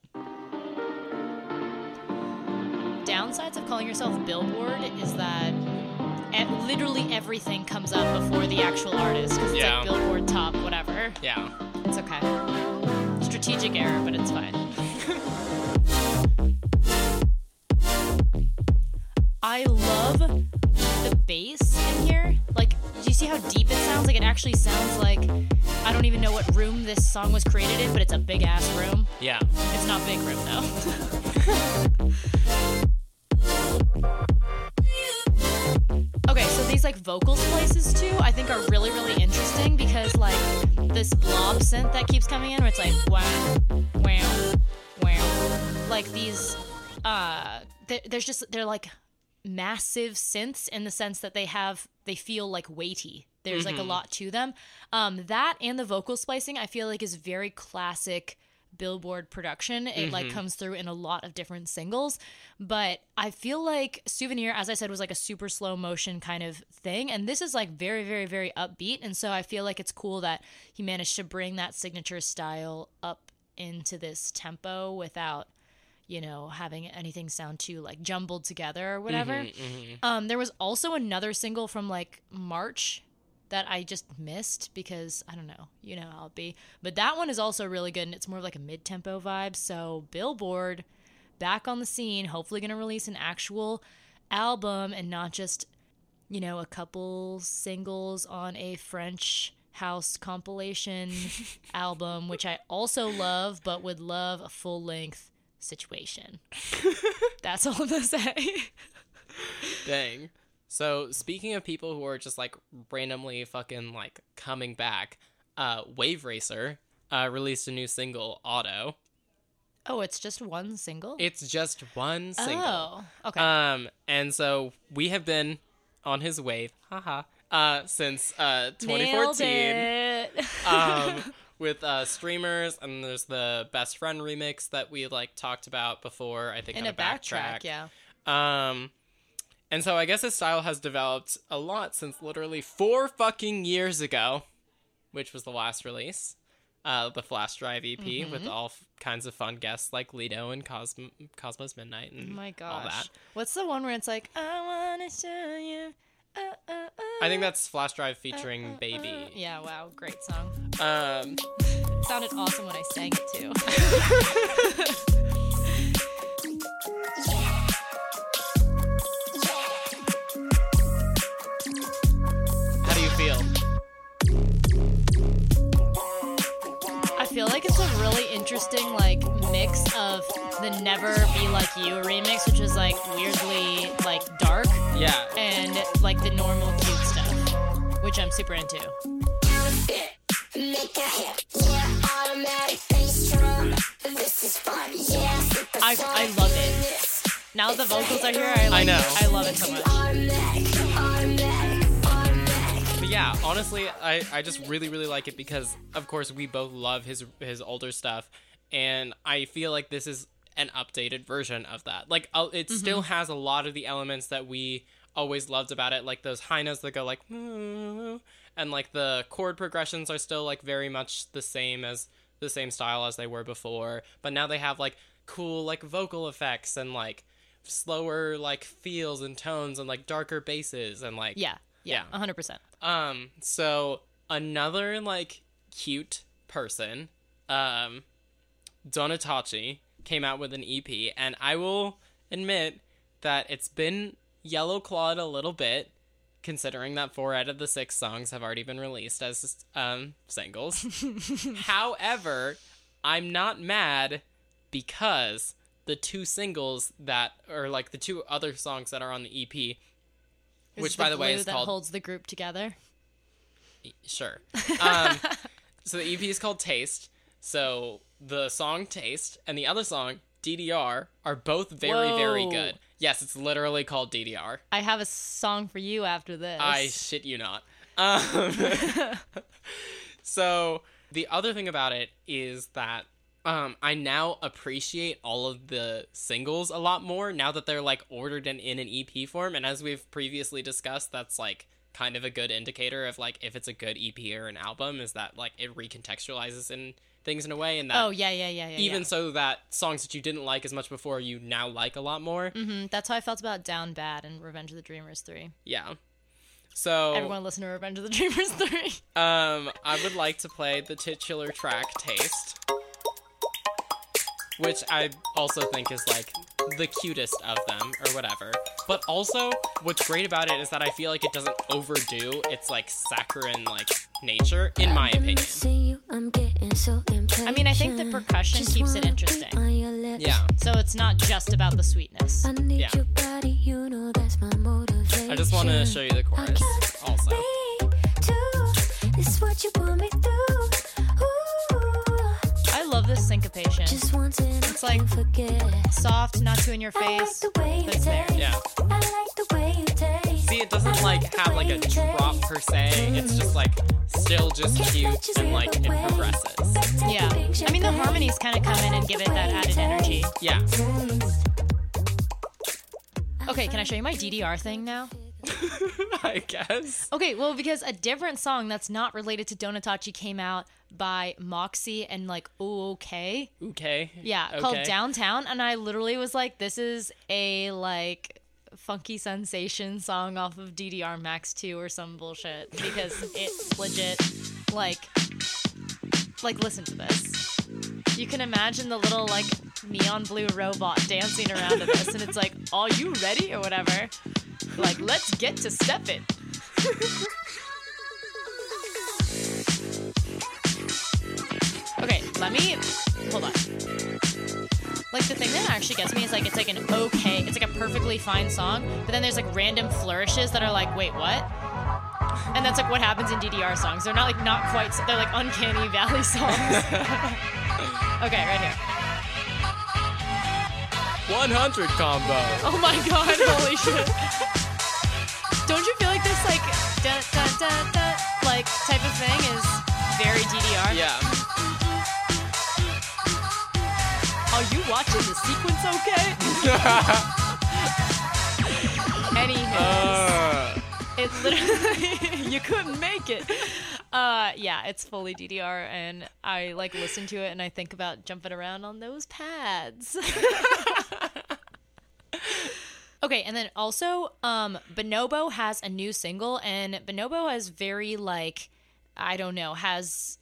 Downsides of calling yourself billboard is that literally everything comes up before the actual artist because it's Yeah. like billboard top whatever Yeah. it's okay. Strategic error, but it's fine. I love the bass in here. Like, do you see how deep it sounds? Like, it actually sounds like I don't even know what room this song was created in, but it's a big ass room. Yeah. It's not big room though. like vocals places too, I think are really really interesting because like this blob synth that keeps coming in, where it's like wow, wow, wow, like these. Uh, there- there's just they're like massive synths in the sense that they have they feel like weighty. There's like a lot to them. Um, that and the vocal splicing I feel like is very classic Billboard production. It like mm-hmm. comes through in a lot of different singles, but I feel like Souvenir, as I said, was like a super slow motion kind of thing, and this is like very, very, very upbeat. And so I feel like it's cool that he managed to bring that signature style up into this tempo without you know, having anything sound too like jumbled together or whatever. Mm-hmm, mm-hmm. Um, there was also another single from like March that I just missed because I don't know, you know how it be. But that one is also really good and it's more of like a mid tempo vibe. So Billboard back on the scene, hopefully gonna release an actual album and not just, you know, a couple singles on a French house compilation album, which I also love, but would love a full length situation. That's all I'm gonna say. Dang. So speaking of people who are just like randomly fucking like coming back, uh, Wave Racer uh, released a new single, Auto. Oh, it's just one single? It's just one single. Oh, okay. Um, and so we have been on his wave, haha, uh, since uh Nailed 2014. it. um, with uh, streamers, and there's the best friend remix that we like talked about before. I think In on a backtrack, yeah. Um, and so I guess his style has developed a lot since literally four fucking years ago, which was the last release, uh, the Flash Drive EP Mm-hmm. with all f- kinds of fun guests like Lido and Cosm- Cosmos Midnight and Oh my all that. What's the one where it's like, I want to show you. Uh, uh, uh, I think that's Flash Drive featuring Baby. uh. Yeah, wow, great song. Um, sounded awesome when I sang it too. interesting like mix of the Never Be Like You remix, which is like weirdly like dark, Yeah. and like the normal cute stuff, which I'm super into. Make a hit, yeah, automatic bass drum. This is fun, yeah, I I love it. Now the vocals are here, I like know. I love it so much. Yeah, honestly, I, I just really really like it because of course we both love his his older stuff, and I feel like this is an updated version of that. Like uh, it still has a lot of the elements that we always loved about it, like those high notes that go like, and like the chord progressions are still like very much the same as the same style as they were before, but now they have like cool like vocal effects and like slower like feels and tones and like darker basses and like Yeah, yeah, Yeah. hundred percent. um, so another like cute person, um, Donatachi came out with an EP, and I will admit that it's been yellow clawed a little bit, considering that four out of the six songs have already been released as um singles. However, I'm not mad because the two singles that or like the two other songs that are on the EP, Is which by the way is that called holds the group together. Sure. Um, so the EP is called Taste. So the song Taste and the other song DDR are both very, very good. Yes, it's literally called DDR. I have a song for you after this. I shit you not. Um, so the other thing about it is that um, I now appreciate all of the singles a lot more now that they're like ordered and in an EP form. And as we've previously discussed, that's like kind of a good indicator of like if it's a good EP or an album is that like it recontextualizes in things in a way and that oh yeah, yeah, yeah, yeah. even yeah. so that songs that you didn't like as much before you now like a lot more. Mhm, that's how I felt about Down Bad and Revenge of the Dreamers three. Yeah. So Everyone listen to Revenge of the Dreamers three. Um, I would like to play the titular track "Taste," which I also think is like the cutest of them, or whatever. But also, what's great about it is that I feel like it doesn't overdo its like saccharine like nature, in my opinion. I I mean, I think the percussion keeps it interesting. Yeah, So it's not just about the sweetness. Yeah. I just want to show you the chorus. Also, syncopation. just once It's like- forget. Soft, not too in your I like face. the way you it's there. taste. yeah. I like the way you taste. See, it doesn't like have like a drop per se. It's just like still just cute and like it progresses. Yeah. I mean, the harmonies kind of come in and give it that added energy. Yeah. Okay, can I show you my DDR thing now? I guess. Okay, well, because a different song that's not related to Donatachi came out by Moksi and like Ookay. Okay. Yeah, called Downtown. And I literally was like, this is a like funky sensation song off of DDR Max 2 or some bullshit because it's legit like like listen to this. You can imagine the little like neon blue robot dancing around to this and it's like, "Are you ready?" or whatever. Like, "Let's get to step it." let me hold on. Like the thing that actually gets me is like it's like an okay, it's like a perfectly fine song, but then there's like random flourishes that are like, wait, what? And that's like what happens in DDR songs. They're not like not quite. They're like uncanny valley songs. okay, right here. 100 combo. Oh my god! Holy shit! Don't you feel like this like dun, dun, dun, dun, like type of thing is very DDR? Yeah. Are you watching the sequence okay? Anywho. Uh, It literally you couldn't make it. Uh yeah, it's fully DDR and I like listen to it and I think about jumping around on those pads. okay, and then also um Bonobo has a new single and Bonobo has very like I don't know, has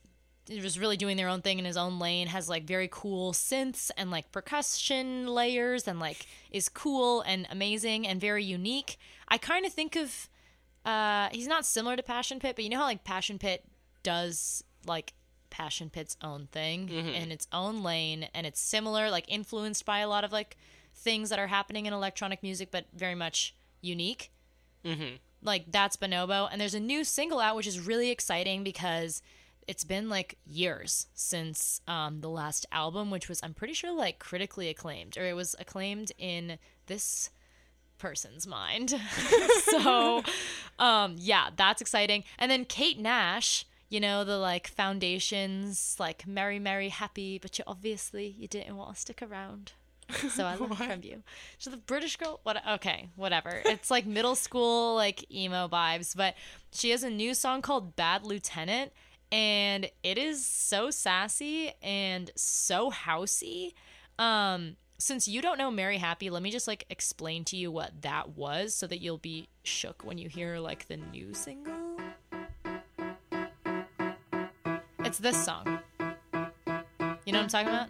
was really doing their own thing in his own lane has like very cool synths and like percussion layers and like is cool and amazing and very unique. I kind of think of uh he's not similar to passion pit but you know how like passion pit does like passion pit's own thing in its own lane and it's similar like influenced by a lot of like things that are happening in electronic music but very much unique. Like that's Bonobo. And there's a new single out, which is really exciting because it's been like years since um, the last album, which was I'm pretty sure like critically acclaimed, or it was acclaimed in this person's mind. so um, yeah, that's exciting. And then Kate Nash. You know the like foundations, like merry, merry, happy, but you obviously you didn't want to stick around. So I learned from you. So the British girl. What? Okay, whatever. It's like middle school, like emo vibes. But she has a new song called "Bad Lieutenant," and it is so sassy and so housey. Um, since you don't know "Merry Happy," let me just like explain to you what that was, so that you'll be shook when you hear like the new single. It's this song. You know what I'm talking about?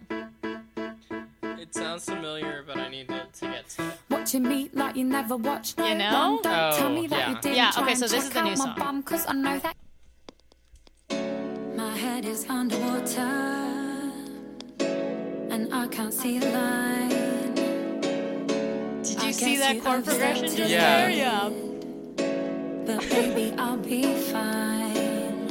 it sounds familiar, but I need it to get to it. Watching me like you never watched. You know? Don't tell Oh, me that yeah. you didn't Yeah, okay, so this is the new song. Head is underwater, and I can't see the line. Did I you see that you chord progression just it. Yeah. there? Yeah. But baby, I'll be fine.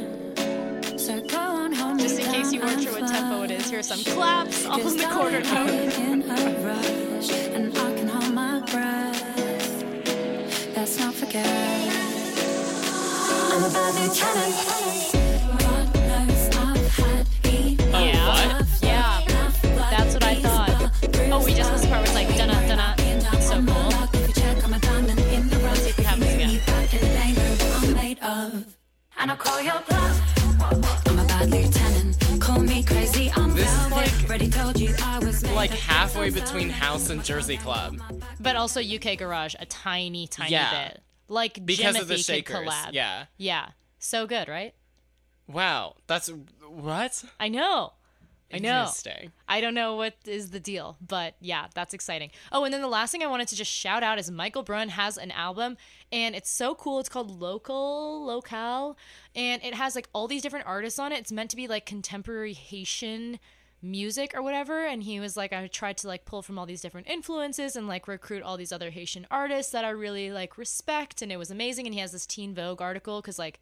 So go on home. Just in case you weren't sure what tempo it is, here's some claps on the quarter note. In a rush, and I can hold my breath. Let's not forget. I'm a bad And I call your bluff. I'm a bad lieutenant. Call me crazy. I'm This is velvet. like- Already told you I was Like halfway between. House and Jersey Club. But also UK Garage, a tiny, tiny Yeah. bit. Like Because of the Jimothy could shakers. collab. Yeah. Yeah. So good, right? Wow. That's what? I know. I know. I don't know what is the deal, but yeah, that's exciting. Oh, and then the last thing I wanted to just shout out is Michael Brun has an album and it's so cool. It's called Local Locale and it has like all these different artists on it. It's meant to be like contemporary Haitian music or whatever and he was like I tried to like pull from all these different influences and like recruit all these other Haitian artists that I really like respect and it was amazing and he has this Teen Vogue article cuz like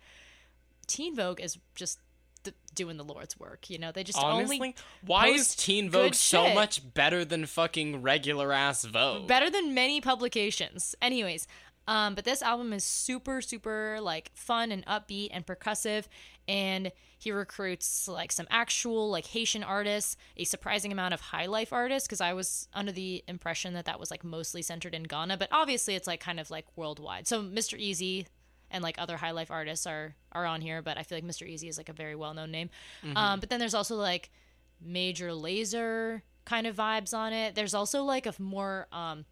Teen Vogue is just th- doing the Lord's work, you know. They just Honestly, only why is Teen Vogue so shit. much better than fucking regular ass Vogue? better than many publications. Anyways, um, but this album is super, super like fun and upbeat and percussive, and he recruits like some actual like Haitian artists, a surprising amount of high life artists, because I was under the impression that that was like mostly centered in Ghana, but obviously it's like kind of like worldwide. So Mr. Eazi and like other high life artists are are on here, but I feel like Mr. Eazi is like a very well known name. Um, but then there's also like Major Lazer kind of vibes on it. There's also like a more um,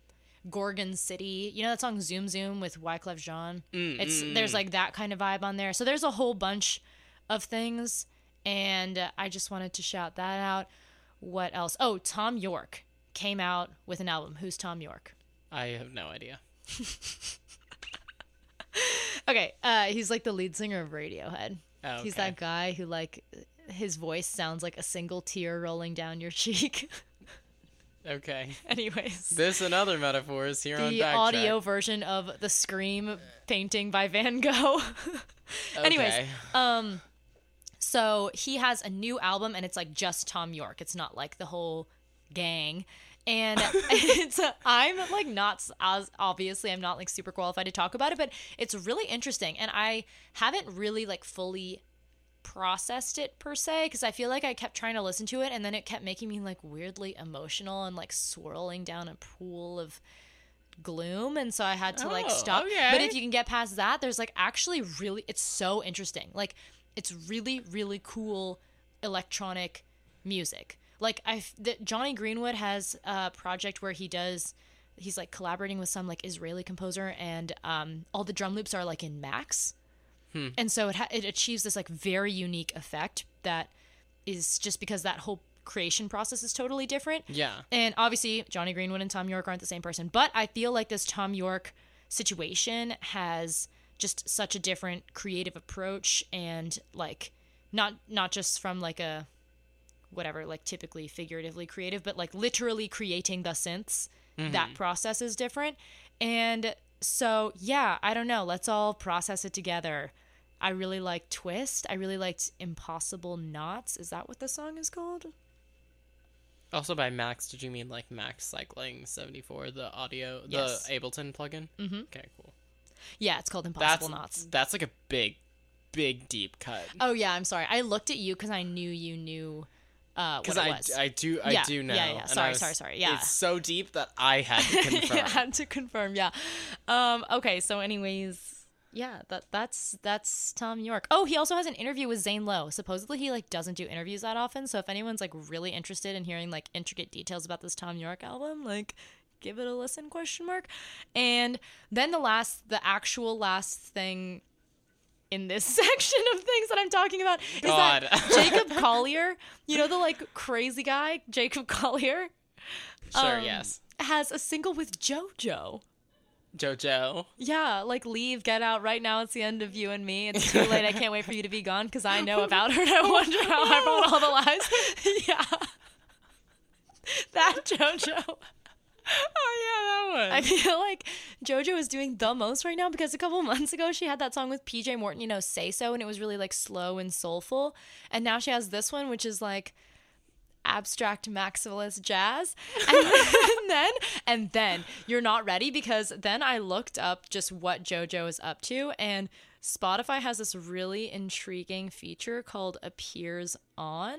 Gorgon City. You know that song Zoom Zoom with Wyclef Jean? it's there's like that kind of vibe on there. So there's a whole bunch of things and uh, I just wanted to shout that out. What else? Oh, Thom Yorke came out with an album. Who's Thom Yorke? I have no idea. Okay, uh, he's like the lead singer of Radiohead. Oh, He's that guy who like his voice sounds like a single tear rolling down your cheek. Okay. Anyways, This and other metaphors here on the audio version of the Scream painting by Van Gogh. Anyways, Okay. um, so he has a new album, and it's like just Thom Yorke. It's not like the whole gang. And it's I'm like not as obviously I'm not like super qualified to talk about it, but it's really interesting, and I haven't really like fully processed it per se because I feel like I kept trying to listen to it, and then it kept making me like weirdly emotional and like swirling down a pool of gloom. And so i had to like Oh, stop. okay. but if you can get past that there's like actually really it's so interesting. Like it's really really cool electronic music like i the, Jonny Greenwood has a project where he does he's like collaborating with some like israeli composer and um all the drum loops are like in max. And so it ha- it achieves this like very unique effect that is just because that whole creation process is totally different. Yeah. and obviously, Jonny Greenwood and Thom Yorke aren't the same person, but I feel like this Thom Yorke situation has just such a different creative approach and like not not just from like a whatever like typically figuratively creative but like literally creating the synths that process is different and so yeah i don't know let's all process it together i really like twist i really liked impossible knots is that what the song is called Also by Max, did you mean like Max Cycling 74, the audio, the Ableton plugin? Mm-hmm. Okay, cool. yeah it's called That's impossible knots that's like a big, big deep cut. Oh yeah, I'm sorry. I looked at you because I knew you knew uh, what Because it I, was. I do I Yeah, do know. yeah, yeah. Sorry, was- sorry, sorry. Yeah. It's so deep that I had to confirm. Had to confirm. Yeah. Um. Okay. So, anyways, yeah. That that's that's Thom Yorke. Oh, he also has an interview with Zane Lowe. Supposedly, he like doesn't do interviews that often. So, if anyone's like really interested in hearing like intricate details about this Thom Yorke album, like give it a listen question mark and then the last the actual last thing in this section of things that i'm talking about is that jacob collier you know the like crazy guy jacob collier sure, um, yes. has a single with jojo. JoJo. yeah like leave get out right now it's the end of you and me. It's too late i can't wait for you to be gone because i know about her and i wonder how i wrote all the lies yeah. That jojo Oh yeah, that one. I feel like JoJo is doing the most right now because a couple months ago she had that song with PJ Morton, you know, Say So, and it was really like slow and soulful. And now she has this one, which is like abstract maximalist jazz. And then, and then you're not ready because then I looked up just what JoJo is up to, and Spotify has this really intriguing feature called Appears On.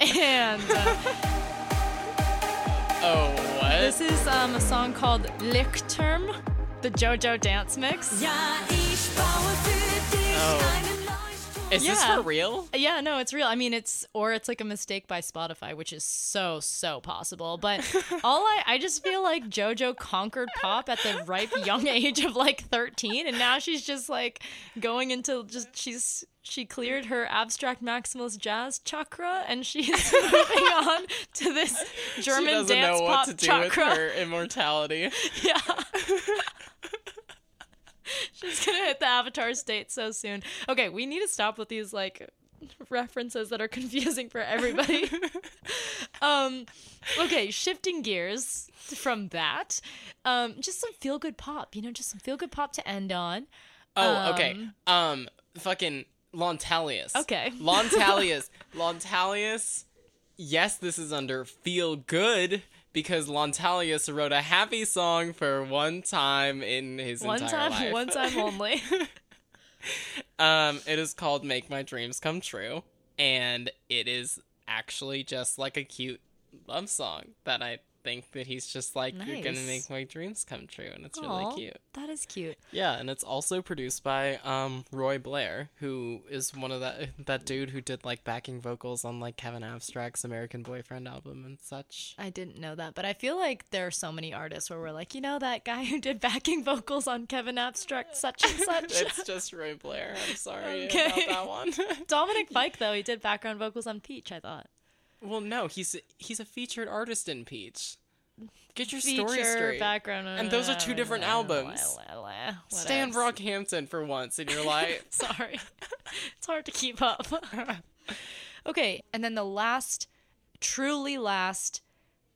and. uh, oh what? This is um, a song called Lichterm, the JoJo dance mix. Ja, ich baue für dich Oh. Is this for real? Yeah, no, it's real. I mean, it's or it's like a mistake by Spotify, which is so so possible. But all I I just feel like JoJo conquered pop at the ripe young age of like 13 and now she's just like going into just she's she cleared her abstract maximalist jazz chakra and she's moving on to this she German doesn't dance know pop to do chakra. with her immortality. Yeah. She's gonna hit the avatar state so soon. Okay, we need to stop with these like references that are confusing for everybody. um okay, shifting gears from that. Um just some feel good pop, you know, just some feel good pop to end on. Oh, okay. Um, fucking Lontalius. Okay. Lontalius. Lontalius. Yes, this is under feel good because Lontalius wrote a happy song for one time in his One entire time, life. one time only. Um, it is called "Make My Dreams Come True," and it is actually just like a cute love song that I think that he's just like, "You're gonna make my dreams come true," and it's Aw, really cute. That is cute. Yeah, and it's also produced by um Roy Blair, who is one of that that dude who did like backing vocals on like Kevin Abstract's American Boyfriend album and such. I didn't know that, but I feel like there are so many artists where we're like, you know, that guy who did backing vocals on Kevin Abstract, such and such. it's just Roy Blair. I'm sorry Okay. about that one. Dominic Fike, though, he did background vocals on Peach. I thought. Well, no, he's he's a featured artist in Peach. Get your story straight. background, And those are two different albums. Stan. Brockhampton for once in your life. Sorry. it's hard to keep up. okay, and then the last, truly last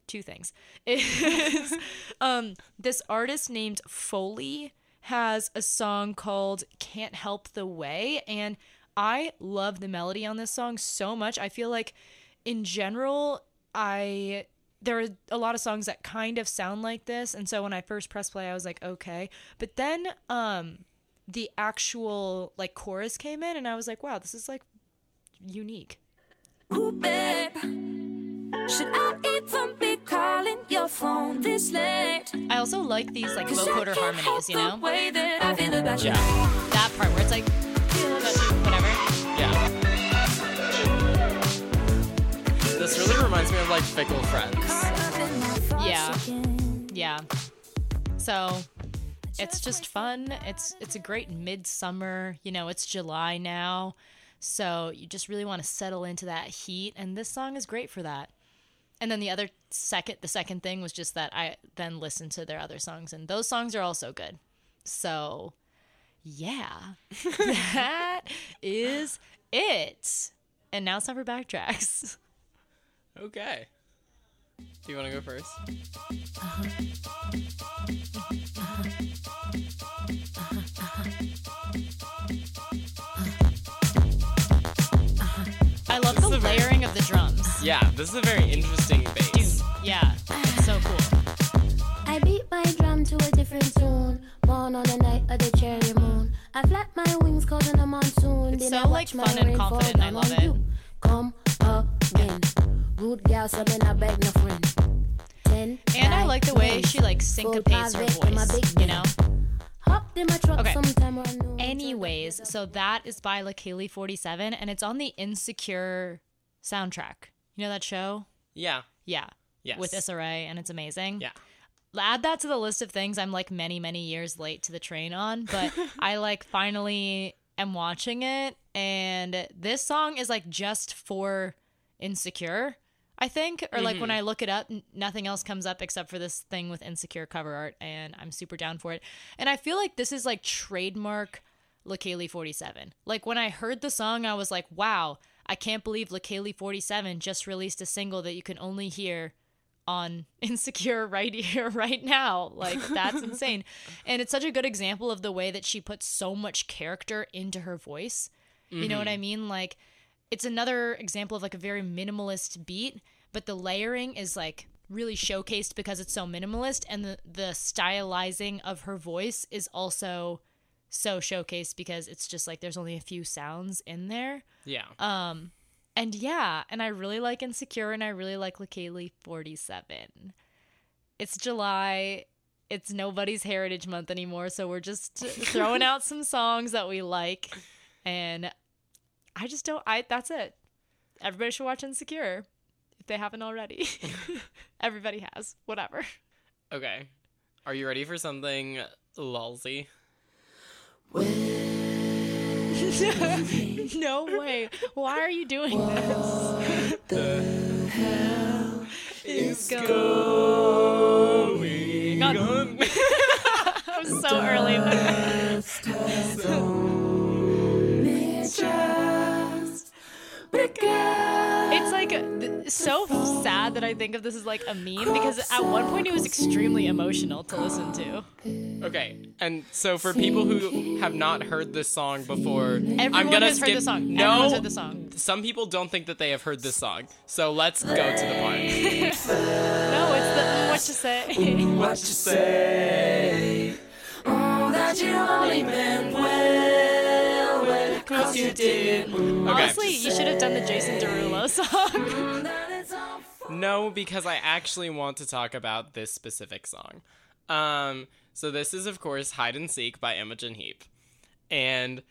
two things is um this artist named Foley has a song called Can't Help the Way and I love the melody on this song so much. I feel like in general I there are a lot of songs that kind of sound like this and so when I first press play I was like okay. But then um the actual like chorus came in and I was like wow, this is like unique. Ooh, babe. Should I even be calling your phone this late? I also like these like vocoder harmonies, you know? the way that I feel about you. That part where it's like This really reminds me of like Fickle Friends. Yeah. Yeah. So it's just fun. It's it's a great midsummer. You know, it's July now. So you just really want to settle into that heat and this song is great for that. And then the other second the second thing was just that I then listened to their other songs and those songs are also good. So yeah. that is it. And now it's time for backtracks. Okay. Do you want to go first? I love This the is a very- layering of the drums. Yeah, this is a very interesting bass. Yeah, it's so cool. I beat my drum to a different tune. Born on the night of the cherry moon. I flap my wings causing a monsoon. It's Then so, I like, fun and rain confident, I love it. you. Come again. Good girl, so me not beg no friend. Ten, And I like the way ten. she like syncopates her voice, you know? Hopped in my truck Okay. sometime around noon. Anyways, so that is by Leikeli47 and it's on the Insecure soundtrack. You know that show? Yeah. Yeah. Yes. With Issa Rae, and it's amazing. Yeah. Add that to the list of things I'm like many, many years late to the train on, but I like finally am watching it. And this song is like just for Insecure, I think. Or like when mm-hmm. I look it up, n- nothing else comes up except for this thing with Insecure cover art, and I'm super down for it. And I feel like this is like trademark Leikeli47. Like when I heard the song, I was like, wow, I can't believe Leikeli47 just released a single that you can only hear on Insecure right here, right now. Like, that's insane. And it's such a good example of the way that she puts so much character into her voice. You know what I mm-hmm. mean? Like, it's another example of like a very minimalist beat, but the layering is like really showcased because it's so minimalist, and the, the stylizing of her voice is also so showcased because it's just like there's only a few sounds in there. Yeah. Um, and yeah, and I really like Insecure and I really like Lakaylee 47. It's July. It's nobody's Heritage Month anymore, so we're just throwing out some songs that we like. And I just don't I that's it. Everybody should watch Insecure if they haven't already. Everybody has. Whatever. Okay. Are you ready for something lulzy? no way. Why are you doing this? The hell is going going on? I'm so early. It's like th- so sad that I think of this as like a meme because at one point it was extremely emotional to listen to. Okay, and so for people who have not heard this song before, I'm gonna has heard skip. the song. No, Everyone's heard the song. some people don't think that they have heard this song. So let's go to the part. No, it's the mm, what you say. What you say? Oh, that you only meant well, well, cause you did. Okay. Honestly, you should have done the Jason Derulo song. That it's all for No, because I actually want to talk about this specific song. Um, so this is of course Hide and Seek by Imogen Heap. And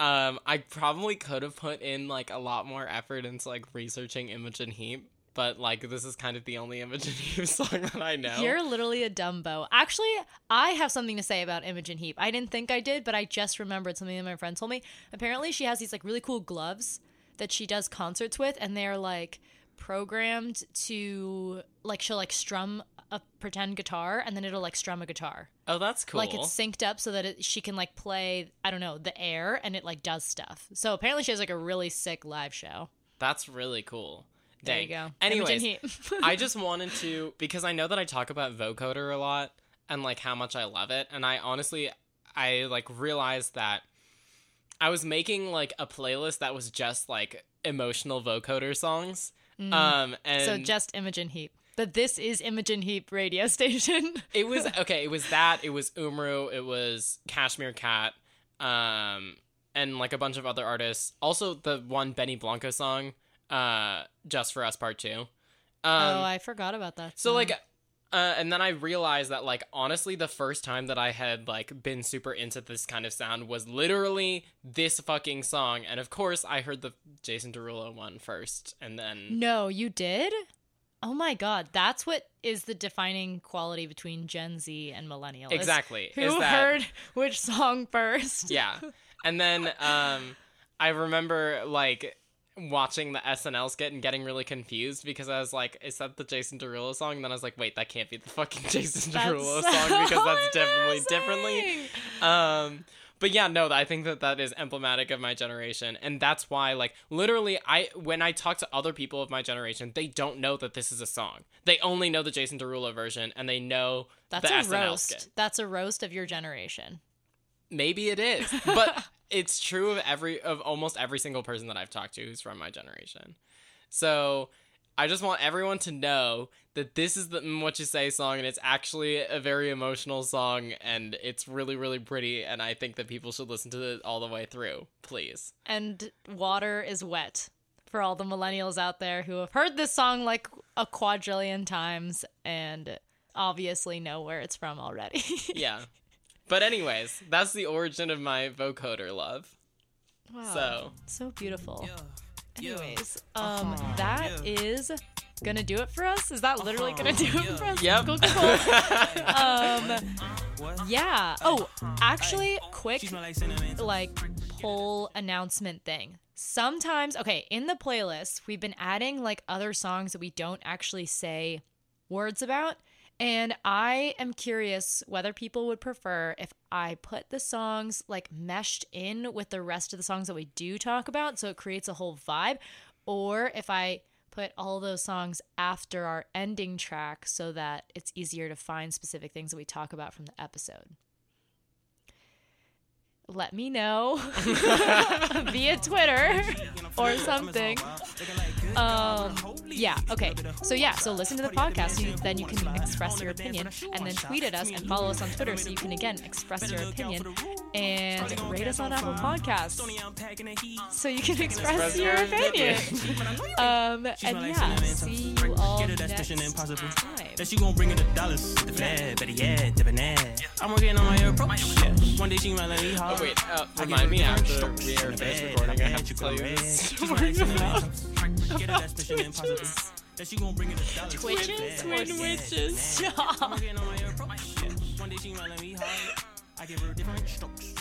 um I probably could have put in like a lot more effort into like researching Imogen Heap, but like this is kind of the only Imogen Heap song that I know. You're literally a Dumbo. Actually, I have something to say about Imogen Heap. I didn't think I did, but I just remembered something that my friend told me. Apparently, she has these like really cool gloves that she does concerts with, and they're like programmed to like she'll like strum a pretend guitar, and then it'll like strum a guitar. oh, that's cool. Like it's synced up so that it, she can like play I don't know the air, and it like does stuff. So apparently, she has like a really sick live show. That's really cool. There you go. Anyways, I just wanted to because I know that I talk about vocoder a lot and like how much I love it, and I honestly I like realized that I was making like a playlist that was just like emotional vocoder songs. Um and Mm. so just Imogen Heap. But this is Imogen Heap radio station. it was okay, it was that, it was Umru, it was Cashmere Cat, um and like a bunch of other artists. Also the one Benny Blanco song, uh Just for Us Part 2. Um oh, I forgot about that. So song. like uh, and then I realized that like honestly the first time that I had like been super into this kind of sound was literally this fucking song and of course I heard the Jason Derulo one first and then No, you did? Oh my god, that's what is the defining quality between Gen Z and millennials. Exactly, Who is that- heard which song first? yeah. And then um I remember like watching the SNL skit and getting really confused because I was like, is that the Jason Derulo song? And then I was like, wait, that can't be the fucking Jason Derulo so song because that's definitely differently. um but yeah no i think that that is emblematic of my generation and that's why like literally i when i talk to other people of my generation they don't know that this is a song they only know the jason derulo version and they know That's the a SNL roast. skit. That's a roast of your generation. maybe it is but it's true of every of almost every single person that i've talked to who's from my generation. So i just want everyone to know that this is the Mm, what you say song and it's actually a very emotional song and it's really really pretty and i think that people should listen to it all the way through please. And water is wet for all the millennials out there who have heard this song like a quadrillion times and obviously know where it's from already. yeah but anyways that's the origin of my vocoder love wow. so So beautiful. Anyways, um, that is gonna do it for us. Is that literally gonna do it for us? Yep. Cool, cool, cool. um, yeah. Oh, actually, quick, like poll announcement thing. Sometimes, okay, in the playlist, we've been adding like other songs that we don't actually say words about. And I am curious whether people would prefer if I put the songs like meshed in with the rest of the songs that we do talk about so it creates a whole vibe, or if I put all those songs after our ending track so that it's easier to find specific things that we talk about from the episode. Let me know via Twitter or something. Um, yeah, okay. So, yeah, so listen to the podcast. You, then you can express your opinion and then tweet at us and follow us on Twitter so you can, again, express your opinion and rate us on Apple Podcasts so you can express, your opinion. um, and yeah, see you all Get her, that's next time. That she gon' bring her the dollars, the flag, better debonair. I'm working on my approach. One day she might let me oh wait uh, remind me after we are finished recording i have to tell you this red. She's like cinnamon. Get her, that's That she gon' bring her the dollars, Twitches? Twin witches. debonair. I'm working on my approach. Yeah. One day she might let me hard. I give her different strokes